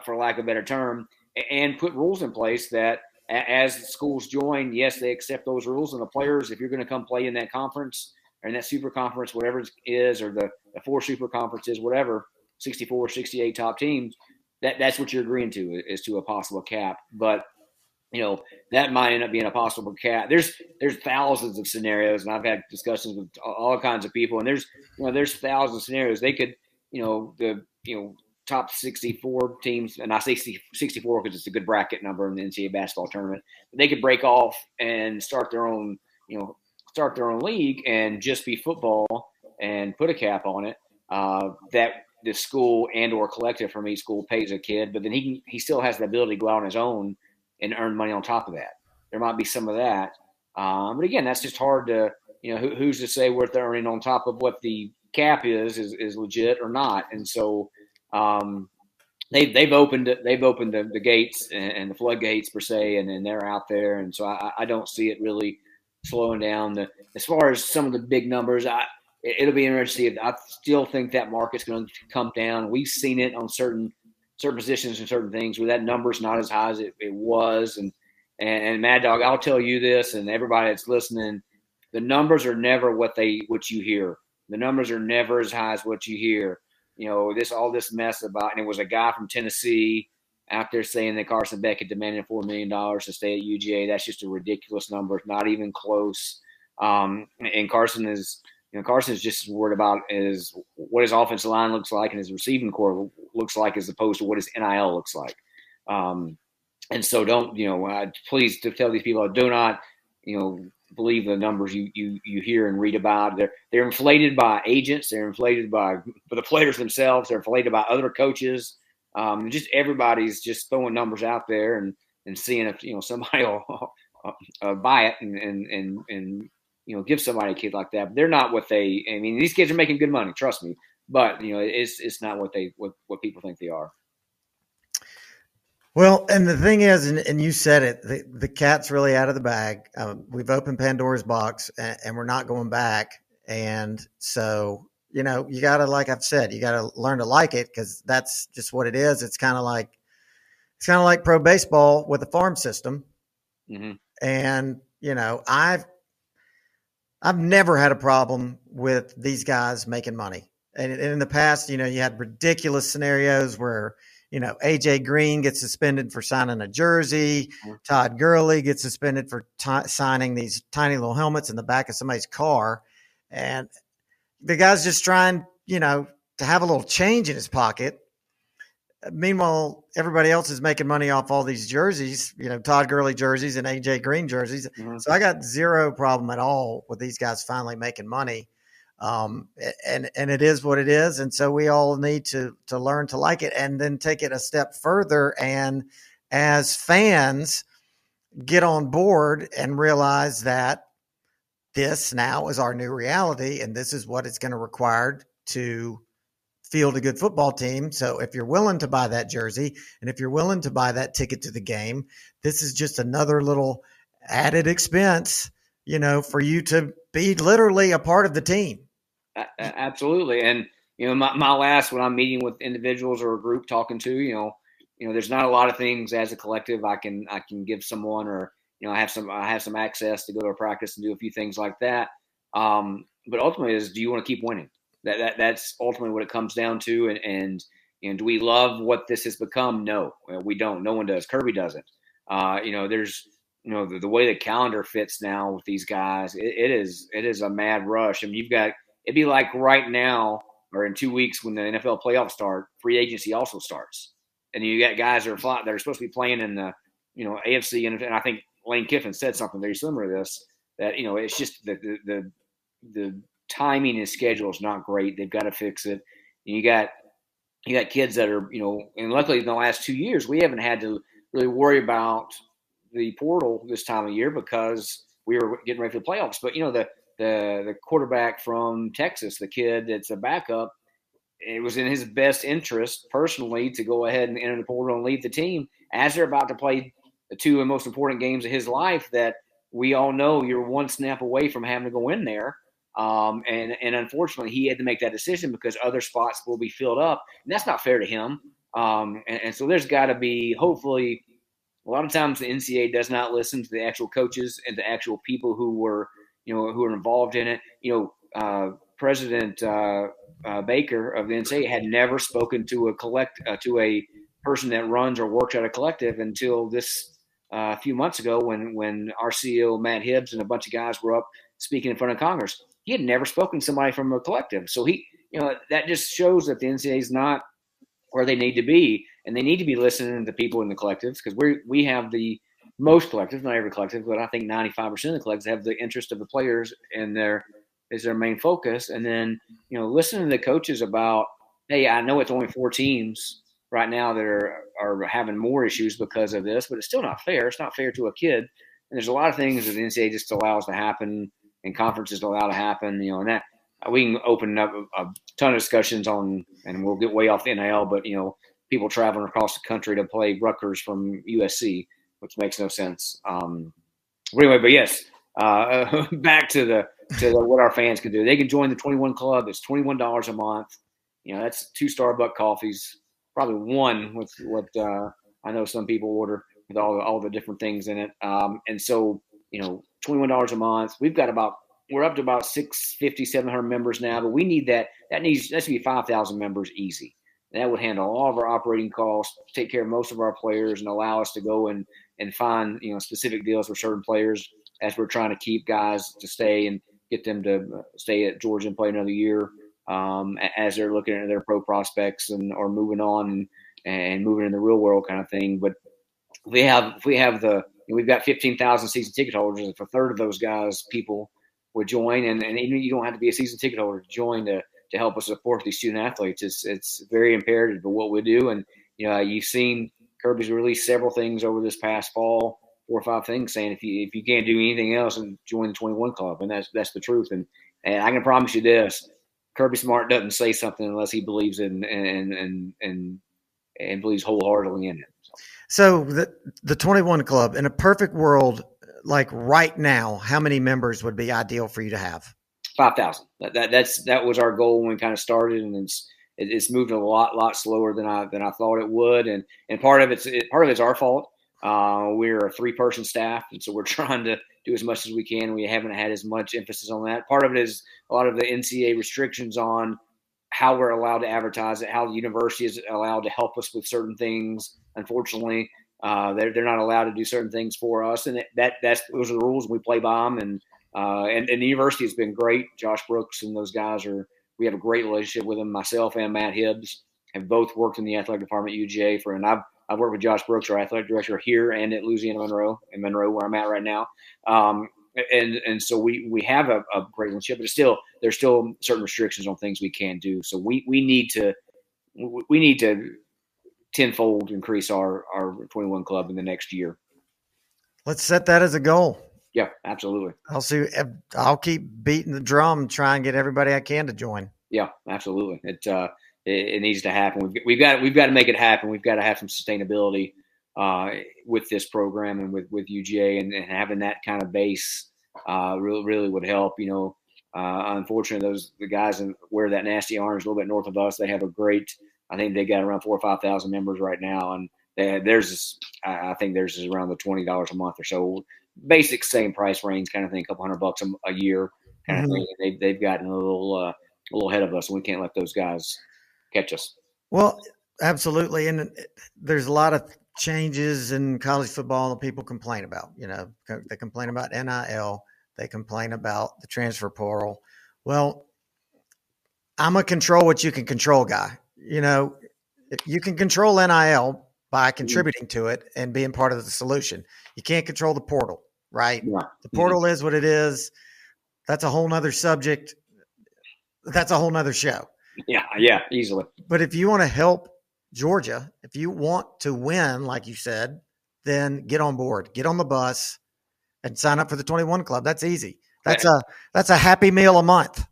for lack of a better term, and put rules in place that as schools join, yes, they accept those rules, and the players, if you're going to come play in that conference or in that super conference, whatever it is, or the, the four super conferences, whatever, 64, 68 top teams, that that's what you're agreeing to is to a possible cap. But you know that might end up being a possible cap. There's there's thousands of scenarios, and I've had discussions with all kinds of people, and there's you know there's thousands of scenarios. They could you know the you know top 64 teams, and I say 64 because it's a good bracket number in the NCAA basketball tournament. They could break off and start their own you know start their own league and just be football and put a cap on it. Uh, that the school and or collective from each school pays a kid, but then he he still has the ability to go out on his own and earn money on top of that. There might be some of that, um, but again, that's just hard to you know who, who's to say what they're earning on top of what the cap is is, is legit or not. And so um, they they've opened they've opened the, the gates and, and, the floodgates per se, and, and they're out there. And so I, I don't see it really slowing down. The as far as some of the big numbers, I it'll be interesting. I still think that market's going to come down. We've seen it on certain certain positions and certain things where that number's not as high as it, it was. And, and and Mad Dawg, I'll tell you this, and everybody that's listening, the numbers are never what they what you hear. The numbers are never as high as what you hear. You know this all this mess about, and it was a guy from Tennessee out there saying that Carson Beck had demanded four million dollars to stay at UGA. That's just a ridiculous number. It's not even close. Um, and Carson is you know, Carson's just worried about is what his offensive line looks like and his receiving core looks like as opposed to what his NIL looks like. Um, and so don't, you know, uh, please to tell these people, do not, you know, believe the numbers you, you, you hear and read about. They're, they're inflated by agents. They're inflated by, by the players themselves. They're inflated by other coaches. Um, just everybody's just throwing numbers out there and, and seeing if, you know, *laughs* somebody will uh, buy it and, and, and, and you know, give somebody a kid like that. But they're not what they. I mean, these kids are making good money. Trust me. But you know, it's it's not what they what what people think they are. Well, and the thing is, and, and you said it, the, the cat's really out of the bag. Um, we've opened Pandora's box, and, and we're not going back. And so, you know, you got to, like I've said, you got to learn to like it because that's just what it is. It's kind of like it's kind of like pro baseball with a farm system. Mm-hmm. And you know, I've I've never had a problem with these guys making money. And, in the past, you know, you had ridiculous scenarios where, you know, AJ Green gets suspended for signing a jersey. Mm-hmm. Todd Gurley gets suspended for t- signing these tiny little helmets in the back of somebody's car. And the guy's just trying, you know, to have a little change in his pocket Meanwhile, everybody else is making money off all these jerseys, you know, Todd Gurley jerseys and AJ Green jerseys. Mm-hmm. So I got zero problem at all with these guys finally making money. Um, and and it is what it is, and so we all need to to learn to like it, and then take it a step further. And as fans, get on board and realize that this now is our new reality, and this is what it's going to require to field a good football team. So if you're willing to buy that jersey and if you're willing to buy that ticket to the game, this is just another little added expense, you know, for you to be literally a part of the team. Absolutely. And, you know, my, my last, when I'm meeting with individuals or a group talking to, you know, you know, there's not a lot of things as a collective I can, I can give someone or, you know, I have some, I have some access to go to a practice and do a few things like that. Um, but ultimately is, do you want to keep winning? That, that that's ultimately what it comes down to. And, and and do we love what this has become? No, we don't. No one does. Kirby doesn't. Uh, you know, there's you know the, the, way the calendar fits now with these guys. It, it is it is a mad rush. I mean, you've got it'd be like right now or in two weeks when the NFL playoffs start, free agency also starts, and you got guys that are fly, that are supposed to be playing in the you know AFC and, and I think Lane Kiffin said something very similar to this that you know it's just the the the, the timing and schedule is not great. They've got to fix it. And you got you got kids that are you know, and luckily in the last two years we haven't had to really worry about the portal this time of year because we were getting ready for the playoffs. But you know the the the quarterback from Texas, the kid that's a backup, it was in his best interest personally to go ahead and enter the portal and lead the team as they're about to play the two most important games of his life that we all know you're one snap away from having to go in there. Um, and and unfortunately, he had to make that decision because other spots will be filled up, and that's not fair to him. Um, and, and so there's got to be hopefully a lot of times the NCAA does not listen to the actual coaches and the actual people who were you know who are involved in it. You know, uh, President uh, uh, Baker of the NCAA had never spoken to a collect uh, to a person that runs or works at a collective until this uh, a few months ago when when our CEO Matt Hibbs and a bunch of guys were up speaking in front of Congress. He had never spoken to somebody from a collective, so he you know that just shows that the NCAA is not where they need to be, and they need to be listening to people in the collectives because we we have the most collectives, not every collective, but I think 95% of the collectives have the interest of the players and their is their main focus. And then, you know, listening to the coaches about, hey, I know it's only four teams right now that are are having more issues because of this, but it's still not fair. It's not fair to a kid. And there's a lot of things that the NCAA just allows to happen and conferences allow to happen, you know, and that we can open up a, a ton of discussions on, and we'll get way off the NIL, but, you know, people traveling across the country to play Rutgers from USC, which makes no sense. Um, anyway, but yes, uh, *laughs* back to the to the, what our fans can do. They can join the 21 Club. It's $21 a month. You know, that's two Starbucks coffees, probably one with what uh, I know some people order with all the, all the different things in it. Um, and so, you know, $21 a month. We've got about we're up to about 650 700 members now but we need that that needs that should be 5000 members easy and that would handle all of our operating costs take care of most of our players and allow us to go and and find you know specific deals for certain players as we're trying to keep guys to stay and get them to uh, stay at Georgia and play another year um, as they're looking at their pro prospects and or moving on and, moving in the real world kind of thing. But we have if we have the we've got fifteen thousand season ticket holders. If a third of those guys people would join, and, and even you don't have to be a season ticket holder to join to to help us support these student athletes. It's it's very imperative to what we do. And you know you've seen Kirby's released several things over this past fall four or five things saying if you if you can't do anything else and join the 21 club and that's that's the truth and and I can promise you this Kirby Smart doesn't say something unless he believes in and and and and believes wholeheartedly in it. So. so the the 21 club in a perfect world like right now how many members would be ideal for you to have 5000 that, that that's that was our goal when we kind of started and it's it's moved a lot lot slower than I than I thought it would and and part of it's it, part of it's our fault uh, we're a three person staff, and so we're *laughs* trying to do as much as we can. We haven't had as much emphasis on that. Part of it is a lot of the NCA restrictions on how we're allowed to advertise it, how the university is allowed to help us with certain things. Unfortunately, uh, they're, they're not allowed to do certain things for us, and that that's those are the rules. We play by them, and uh, and, and the university has been great. Josh Brooks and those guys are we have a great relationship with them. Myself and Matt Hibbs have both worked in the athletic department at UGA for, and I've I've worked with Josh Brooks, our athletic director here and at Louisiana Monroe in Monroe, where I'm at right now. Um, and and so we we have a, a great relationship, but still there's still certain restrictions on things we can do. So we we need to we need to tenfold increase our our 21 club in the next year. Let's set that as a goal. Yeah, absolutely. I'll see. I'll keep beating the drum, try and get everybody I can to join. Yeah, absolutely. It uh, it, it, needs to happen. We've, we've got we've got to make it happen. We've got to have some sustainability uh, with this program and with with UGA and, and having that kind of base uh, really really would help. You know, uh, unfortunately, those the guys in, wear that nasty orange a little bit north of us. They have a great. I think they got around four or five thousand members right now, and they, theirs I think theirs is around the twenty dollars a month or so. Basic same price range kind of thing, a couple hundred bucks a, a year kind mm-hmm. of thing. They, they've gotten a little uh, a little ahead of us, and we can't let those guys catch us. Well, absolutely, and there's a lot of changes in college football that people complain about. You know, they complain about NIL, they complain about the transfer portal. Well, I'm a control what you can control guy. You know, you can control NIL by mm-hmm. contributing to it and being part of the solution. You can't control the portal, right? Yeah. The portal mm-hmm. is what it is. That's a whole nother subject. That's a whole nother show. Yeah, yeah, easily. But if you want to help Georgia, if you want to win, like you said, then get on board, get on the bus, and sign up for the 21 Club. That's easy. That's a that's a happy meal a month.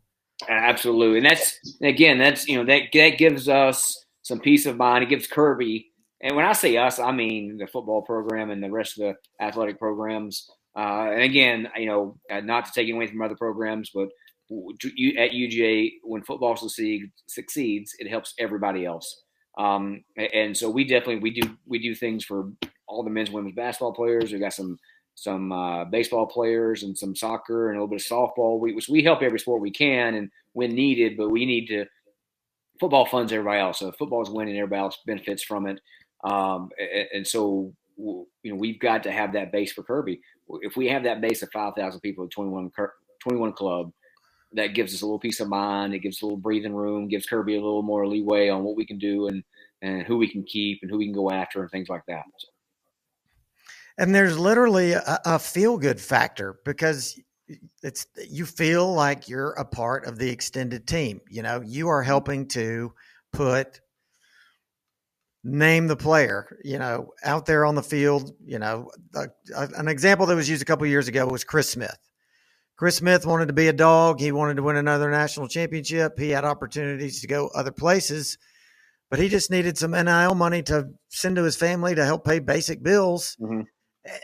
Absolutely, and that's again, that's you know that that gives us some peace of mind. It gives Kirby, and when I say us, I mean the football program and the rest of the athletic programs. Uh, and again, you know, uh, not to take away from other programs, but at UGA, when football succeeds, it helps everybody else. Um, and so we definitely we do we do things for all the men's women's basketball players. We got some some uh, baseball players and some soccer and a little bit of softball. We we help every sport we can and when needed, but we need to. Football funds everybody else, so if football is winning. Everybody else benefits from it, um, and, and, so you know we've got to have that base for Kirby. If we have that base of five thousand people at 21, 21 club, that gives us a little peace of mind. It gives a little breathing room, gives Kirby a little more leeway on what we can do and and who we can keep and who we can go after and things like that. So. And there's literally a, a feel good factor because it's you feel like you're a part of the extended team. You know, you are helping to put name the player, you know, out there on the field. You know, a, a, an example that was used a couple years ago was Chris Smith. Chris Smith wanted to be a dog. He wanted to win another national championship. He had opportunities to go other places, but he just needed some NIL money to send to his family to help pay basic bills. Mm-hmm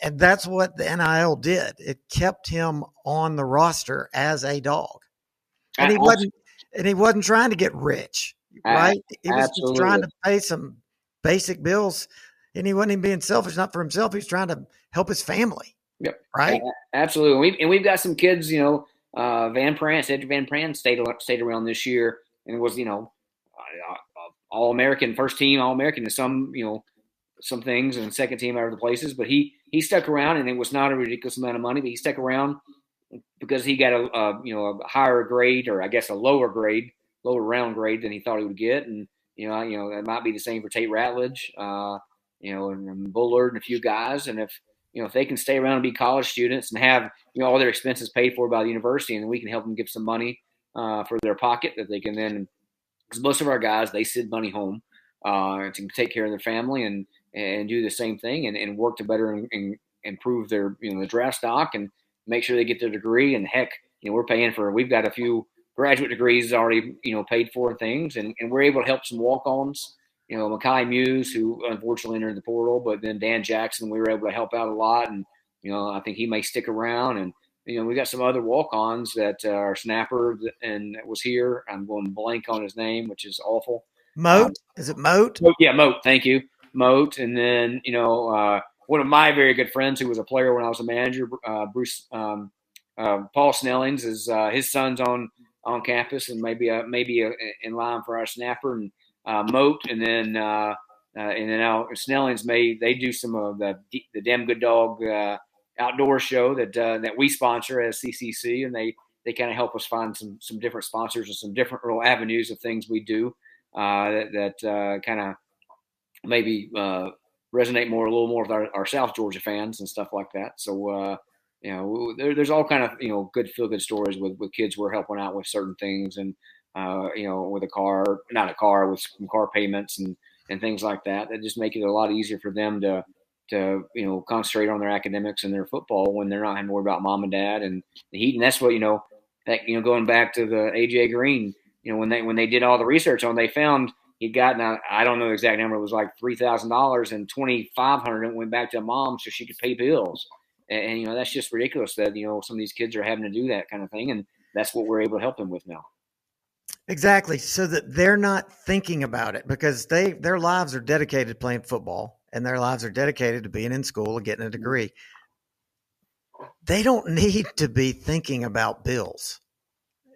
and that's what the NIL did. It kept him on the roster as a dog, and he wasn't and he wasn't trying to get rich, right? He was just trying to pay some basic bills, and he wasn't even being selfish, not for himself. He was trying to help his family. Yep, right. Absolutely, and we've, and we've got some kids. You know, uh, Van Prance, Ed Van Prance stayed stayed around this year, and was you know, uh, uh all American, first team All American in some you know some things, and second team out of the places, but he he stuck around, and it was not a ridiculous amount of money, but he stuck around because he got a, a you know a higher grade, or I guess a lower grade, lower round grade than he thought he would get, and you know you know it might be the same for Tate Ratledge, uh, you know, and, and Bullard and a few guys, and if you know if they can stay around and be college students and have you know all their expenses paid for by the university, and we can help them give some money uh, for their pocket that they can then because most of our guys they send money home uh, to take care of their family and and do the same thing and, and work to better and, and improve their you know the draft stock and make sure they get their degree. And heck, you know we're paying for we've got a few graduate degrees already you know paid for things, and, and we're able to help some walk-ons. You know, Makai Muse, who unfortunately entered the portal, but then Dan Jackson, we were able to help out a lot, and you know I think he may stick around. And you know we got some other walk-ons that uh, are snapper and was here. I'm going blank on his name, which is awful. Mote, um, is it Mote? Yeah, Mote. Thank you. Mote, and then you know uh, one of my very good friends who was a player when I was a manager, uh, Bruce um, uh, Paul Snellings, is uh, his son's on on campus and maybe a, maybe in line for our snapper and uh, Mote, and then uh, and then now Snellings may they do some of the the damn good dog outdoor show that that we sponsor as CCC, and they they kind of help us find some some different sponsors and some different little avenues of things we do that, that kind of maybe uh, resonate more a little more with our, our, South Georgia fans and stuff like that. So uh, you know, there, there's all kind of you know good feel good stories with with kids we're helping out with certain things and uh, you know with a car, not a car, with some car payments and and things like that that just make it a lot easier for them to to you know concentrate on their academics and their football when they're not having to worry about mom and dad and the heat. And that's what you know that you know going back to the AJ Green, you know when they when they did all the research on, they found he got now I don't know the exact number. It was like three thousand dollars and twenty five hundred and went back to mom so she could pay bills. And, and, you know that's just ridiculous that you know some of these kids are having to do that kind of thing, and that's what we're able to help them with now. Exactly, so that they're not thinking about it because they their lives are dedicated to playing football, and their lives are dedicated to being in school and getting a degree. They don't *laughs* need to be thinking about bills.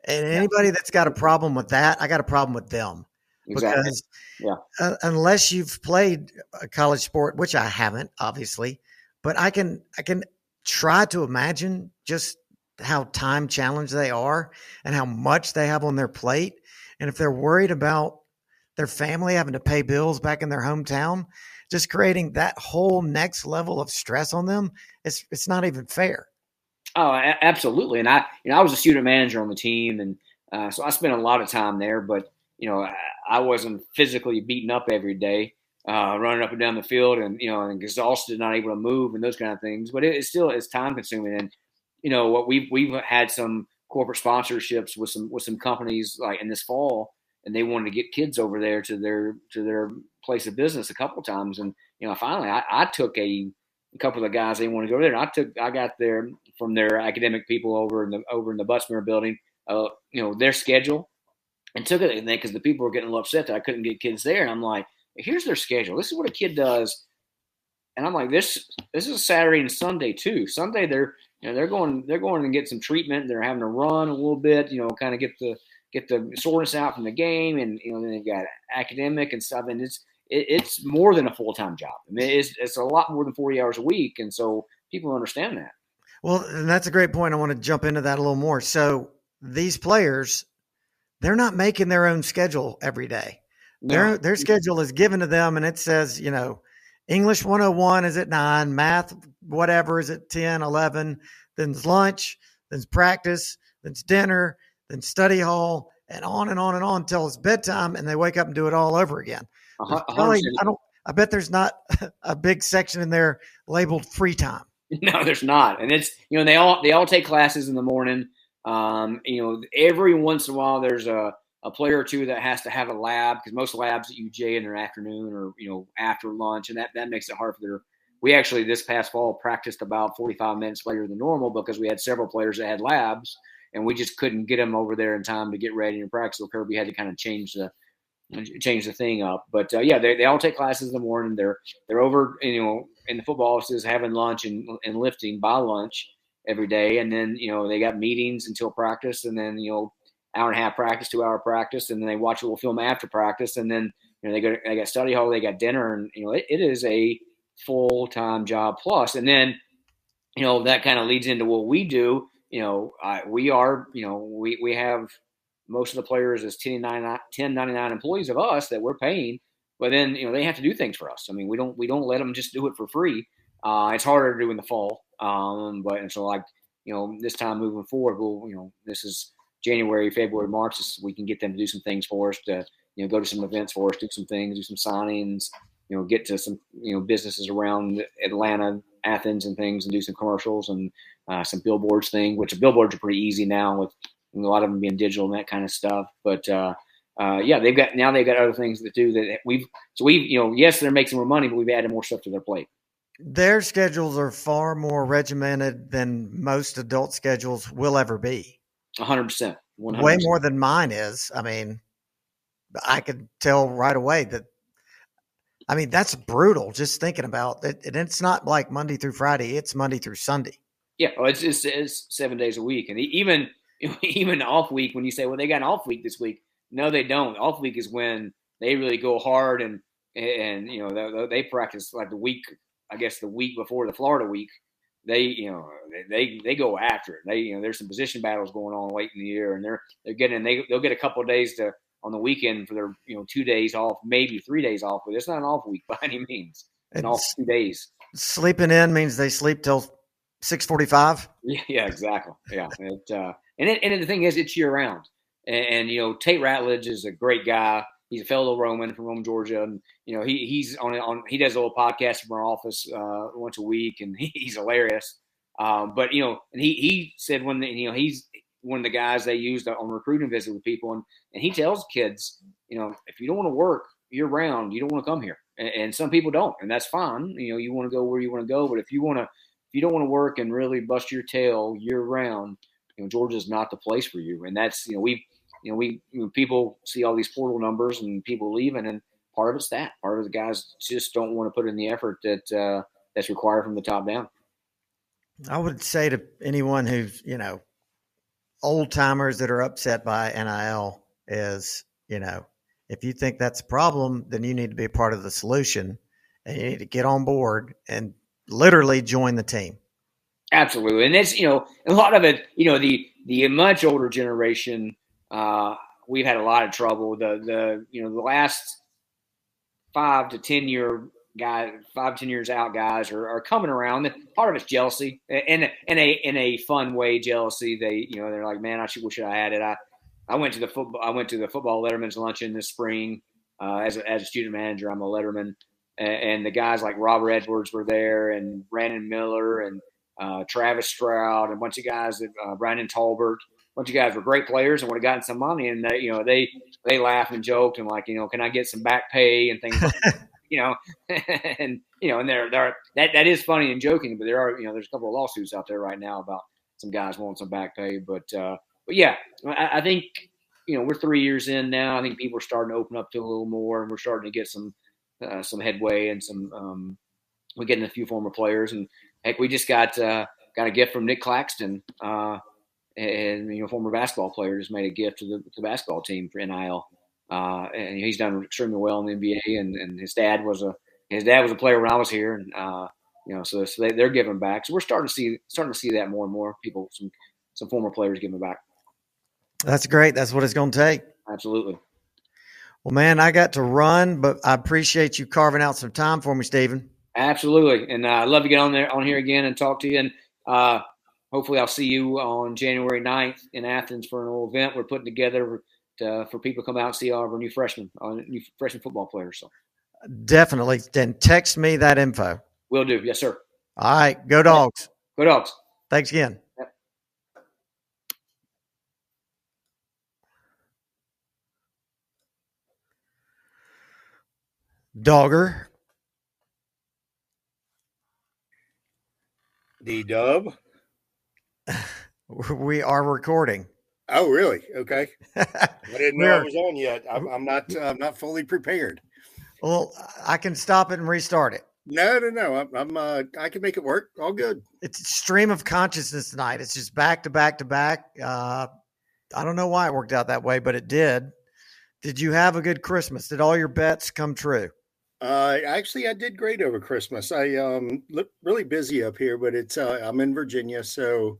And anybody that's got a problem with that, I got a problem with them Exactly. Because yeah. Uh, unless you've played a college sport, which I haven't, obviously, but I can I can try to imagine just how time challenged they are and how much they have on their plate. And if they're worried about their family having to pay bills back in their hometown, just creating that whole next level of stress on them, it's it's not even fair. Oh, absolutely. And I, you know, I was a student manager on the team, and uh, so I spent a lot of time there. But you know, I wasn't physically beaten up every day, uh, running up and down the field, and you know, and exhausted, not able to move, and those kind of things. But it, it still is time consuming, and you know what we've we've had some corporate sponsorships with some with some companies like in this fall, and they wanted to get kids over there to their to their place of business a couple times, and you know finally I, I took a, a couple of the guys they want to go there, and I took I got there from their academic people over in the over in the Butts-Mehre building, uh, you know their schedule, and took it because the people were getting a little upset that I couldn't get kids there, and I'm like, here's their schedule. This is what a kid does. And I'm like, this this is Saturday and Sunday too. Sunday they're you know they're going they're going to get some treatment. They're having to run a little bit, you know, kind of get the get the soreness out from the game, and you know then they've got academic and stuff, and it's it, it's more than a full time job. I mean, it's it's a lot more than 40 hours a week, and so people understand that. Well, and that's a great point. I want to jump into that a little more. So these players, they're not making their own schedule every day. No. Their their schedule is given to them, and it says, you know, English 101 is at nine, math whatever is at 10, 11, then it's lunch, then it's practice, then it's dinner, then study hall, and on and on and on until it's bedtime, and they wake up and do it all over again. Probably, I don't. I bet there's not *laughs* a big section in there labeled free time. *laughs* No, there's not, and it's you know they all they all take classes in the morning. Um, you know, every once in a while there's a a player or two that has to have a lab because most labs at UGA in their afternoon or you know after lunch, and that that makes it hard for their. We actually this past fall practiced about 45 minutes later than normal because we had several players that had labs, and we just couldn't get them over there in time to get ready and practice. So Kirby had to kind of change the change the thing up. But uh, yeah, they, they all take classes in the morning. They're they're over you know in the football offices having lunch and, and lifting by lunch every day, and then you know they got meetings until practice, and then you know hour and a half practice, two hour practice, and then they watch a little film after practice, and then you know they go they got study hall, they got dinner, and you know it, it is a full time job plus, and then you know that kind of leads into what we do. You know, I, we are you know we we have most of the players as 1099 employees of us that we're paying, but then you know they have to do things for us. I mean, we don't we don't let them just do it for free. Uh, it's harder to do in the fall, um, but and so like you know this time moving forward, we'll you know this is January, February, March, we can get them to do some things for us to, you know, go to some events for us, do some things, do some signings, you know, get to some, you know, businesses around Atlanta, Athens and things and do some commercials and uh, some billboards thing, which billboards are pretty easy now with a lot of them being digital and that kind of stuff. But, uh, uh, yeah, they've got, now they've got other things to do that we've, so we've, you know, yes, they're making more money, but we've added more stuff to their plate. Their schedules are far more regimented than most adult schedules will ever be hundred percent. Way more than mine is. I mean, I could tell right away that. I mean, that's brutal. Just thinking about it, and it's not like Monday through Friday; it's Monday through Sunday. Yeah, well, it's, it's, it's seven days a week, and even *laughs* even off week when you say, "Well, they got an off week this week," no, they don't. Off week is when they really go hard and and you know they, they practice like the week, I guess the week before the Florida week they you know they they go after it. They you know there's some position battles going on late in the year, and they're they're getting they they'll get a couple of days to on the weekend for their you know two days off, maybe three days off, but it's not an off week *laughs* by any means. And all two days. Sleeping in means they sleep till six forty five. Yeah, yeah, exactly. Yeah, it, uh, and it, and the thing is, it's year round. And, and, you know, Tate Ratledge is a great guy. He's a fellow Roman from Rome, Georgia, and you know he he's on on he does a little podcast from our office uh, once a week, and *laughs* he, he's hilarious. Um, but you know, and he he said when the, you know he's one of the guys they used on recruiting visit with people, and and he tells kids, you know, if you don't want to work year round, you don't want to come here, and, and some people don't, and that's fine. You know, you want to go where you want to go, but if you want to if you don't want to work and really bust your tail year round, you know, Georgia's not the place for you, and that's you know we've you know, we you know, people see all these portal numbers and people leaving, and part of it's that. Part of the guys just don't want to put in the effort that uh, that's required from the top down. I would say to anyone who's you know old timers that are upset by NIL is you know if you think that's a problem, then you need to be a part of the solution, and you need to get on board and literally join the team. Absolutely, and it's you know a lot of it. You know the the much older generation uh, we've had a lot of trouble. The the you know the last five to ten year guys, five ten years out guys are, are coming around. Part of it's jealousy, in in a in a fun way. Jealousy. They you know they're like, man, I should wish I had it. I I went to the football. I went to the football Letterman's luncheon this spring uh, as a, as a student manager. I'm a Letterman, and, and, the guys like Robert Edwards were there, and Brandon Miller, and uh, Travis Stroud, and a bunch of guys uh, Brandon Talbert, a bunch of guys were great players and would have gotten some money. And they, you know, they they laughed and joked and like, you know, can I get some back pay and things like *laughs* you know, *laughs* and you know, and there there that that is funny and joking, but there are you know, there's a couple of lawsuits out there right now about some guys wanting some back pay, but uh, but yeah, I, I think you know we're three years in now. I think people are starting to open up to a little more, and we're starting to get some uh, some headway and some um, we're getting a few former players, and heck, we just got uh, got a gift from Nic Claxton, uh, and you know, former basketball player just made a gift to the, to the basketball team for NIL, uh, and he's done extremely well in the NBA, and, and his dad was a his dad was a player when I was here, and uh, you know, so, so they, they're giving back. So we're starting to see starting to see that more and more people, some some former players giving back. That's great. That's what it's going to take. Absolutely. Well, man, I got to run, but I appreciate you carving out some time for me, Stephen. Absolutely, and uh, I'd love to get on there on here again and talk to you. And uh, hopefully, I'll see you on January 9th in Athens for an little event we're putting together to, for people to come out and see all of our new freshmen, our new freshman football players. So definitely, then text me that info. Will do. Yes, sir. All right, go dogs. Go dogs. Thanks again. Yep. Dogger. D Dub. *laughs* We are recording. Oh, really? Okay. *laughs* I didn't know I was on yet. I'm, I'm not. I'm not fully prepared. Well, I can stop it and restart it. No, no, no. I'm. I'm uh, I can make it work. All good. It's stream of consciousness tonight. It's just back to back to back. Uh, I don't know why it worked out that way, but it did. Did you have a good Christmas? Did all your bets come true? Uh, actually, I did great over Christmas. I um look really busy up here, but it's uh, I'm in Virginia, so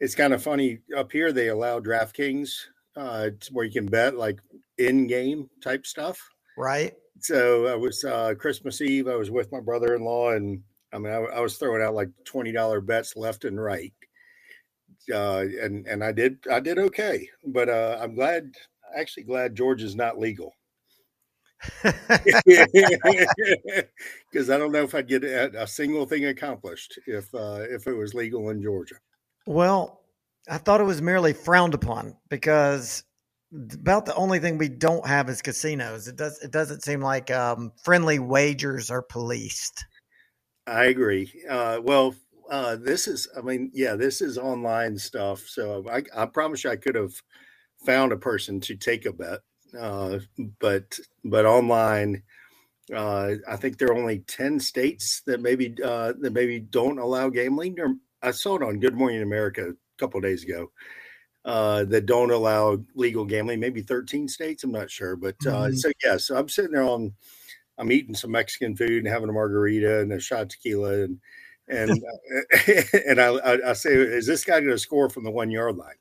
it's kind of funny up here. They allow DraftKings uh, where you can bet like in game type stuff. Right. So I was uh, Christmas Eve. I was with my brother-in-law, and I mean, I, I was throwing out like twenty dollar bets left and right. Uh, and and I did I did okay, but uh, I'm glad actually glad Georgia's not legal *laughs* because I don't know if I'd get a, a single thing accomplished if uh, if it was legal in Georgia. Well, I thought it was merely frowned upon because about the only thing we don't have is casinos. It does it doesn't seem like um, friendly wagers are policed. I agree. Uh, well, uh, this is I mean, yeah, this is online stuff. So I, I promise you, I could have found a person to take a bet uh, but but online, uh, I think there are only ten states that maybe uh, that maybe don't allow gambling. Or I saw it on Good Morning America a couple days ago uh, that don't allow legal gambling. Maybe thirteen states. I'm not sure, but uh, mm-hmm. so yeah. So I'm sitting there on. I'm eating some Mexican food and having a margarita and a shot tequila and and *laughs* *laughs* and I, I, I say, is this guy going to score from the one yard line?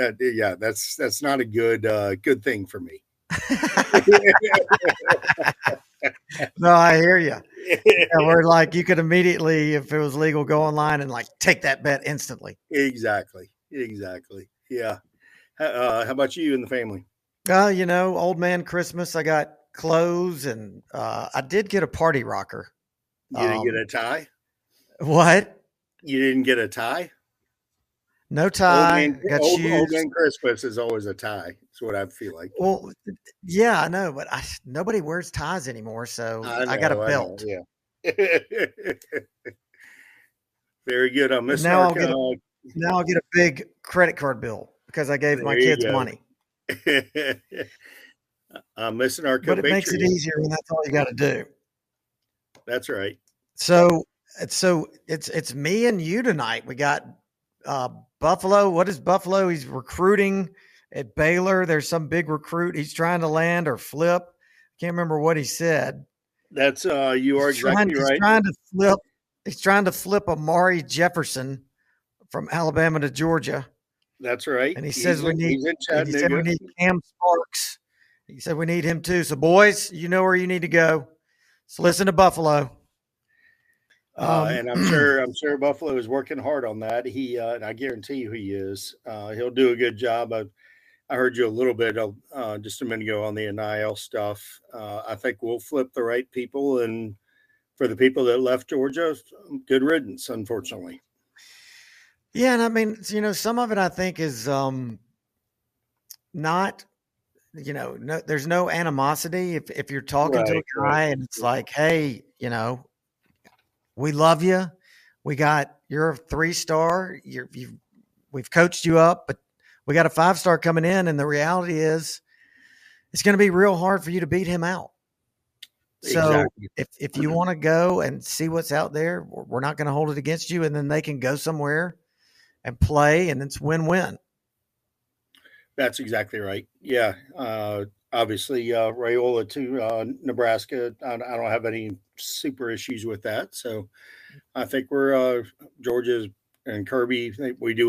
Uh, yeah, that's that's not a good uh, good thing for me. *laughs* no, I hear you. Yeah, we're like you could immediately, if it was legal, go online and like take that bet instantly. Exactly. Exactly. Yeah. Uh, how about you and the family? Uh, you know, old man Christmas. I got clothes and uh, I did get a party rocker. You didn't um, get a tie. What? You didn't get a tie. No tie. Old man, got old, shoes. old man Christmas is always a tie. That's what I feel like. Well, yeah, I know, but I, nobody wears ties anymore, so I, know, I got a belt. Know, yeah. *laughs* Very good. I'm missing now. I'll get a, now I'll get a big credit card bill because I gave there my kids go. money. I'm missing our. But it makes it easier when that's all you got to do. That's right. So, so it's it's me and you tonight. We got uh, Buffalo. What is Buffalo? He's recruiting at Baylor. There's some big recruit he's trying to land or flip. Can't remember what he said. That's uh, you are he's exactly trying, right. He's trying to flip. He's trying to flip Amari Jefferson from Alabama to Georgia. That's right. And he he's says in, we need. He said we need Cam Sparks. He said we need him too. So boys, you know where you need to go. So listen to Buffalo. Uh, um, and I'm sure *clears throat* I'm sure Buffalo is working hard on that. He uh, I guarantee you he is. Uh, he'll do a good job. I, I heard you a little bit uh, just a minute ago on the NIL stuff. Uh, I think we'll flip the right people, and for the people that left Georgia, good riddance. Unfortunately. Yeah, and I mean, you know, some of it I think is um not you know, no, there's no animosity if if you're talking right, to a guy right. and it's like, hey, you know, we love you. We got you're a three star. You're you we've coached you up, but we got a five star coming in, and the reality is, it's going to be real hard for you to beat him out. So exactly. if if you want to go and see what's out there, we're not going to hold it against you, and then they can go somewhere and play, and it's win win. That's exactly right. Yeah. Uh, obviously, uh, Raiola to uh, Nebraska. I, I, don't have any super issues with that. So I think we're uh, Georgia and Kirby. We do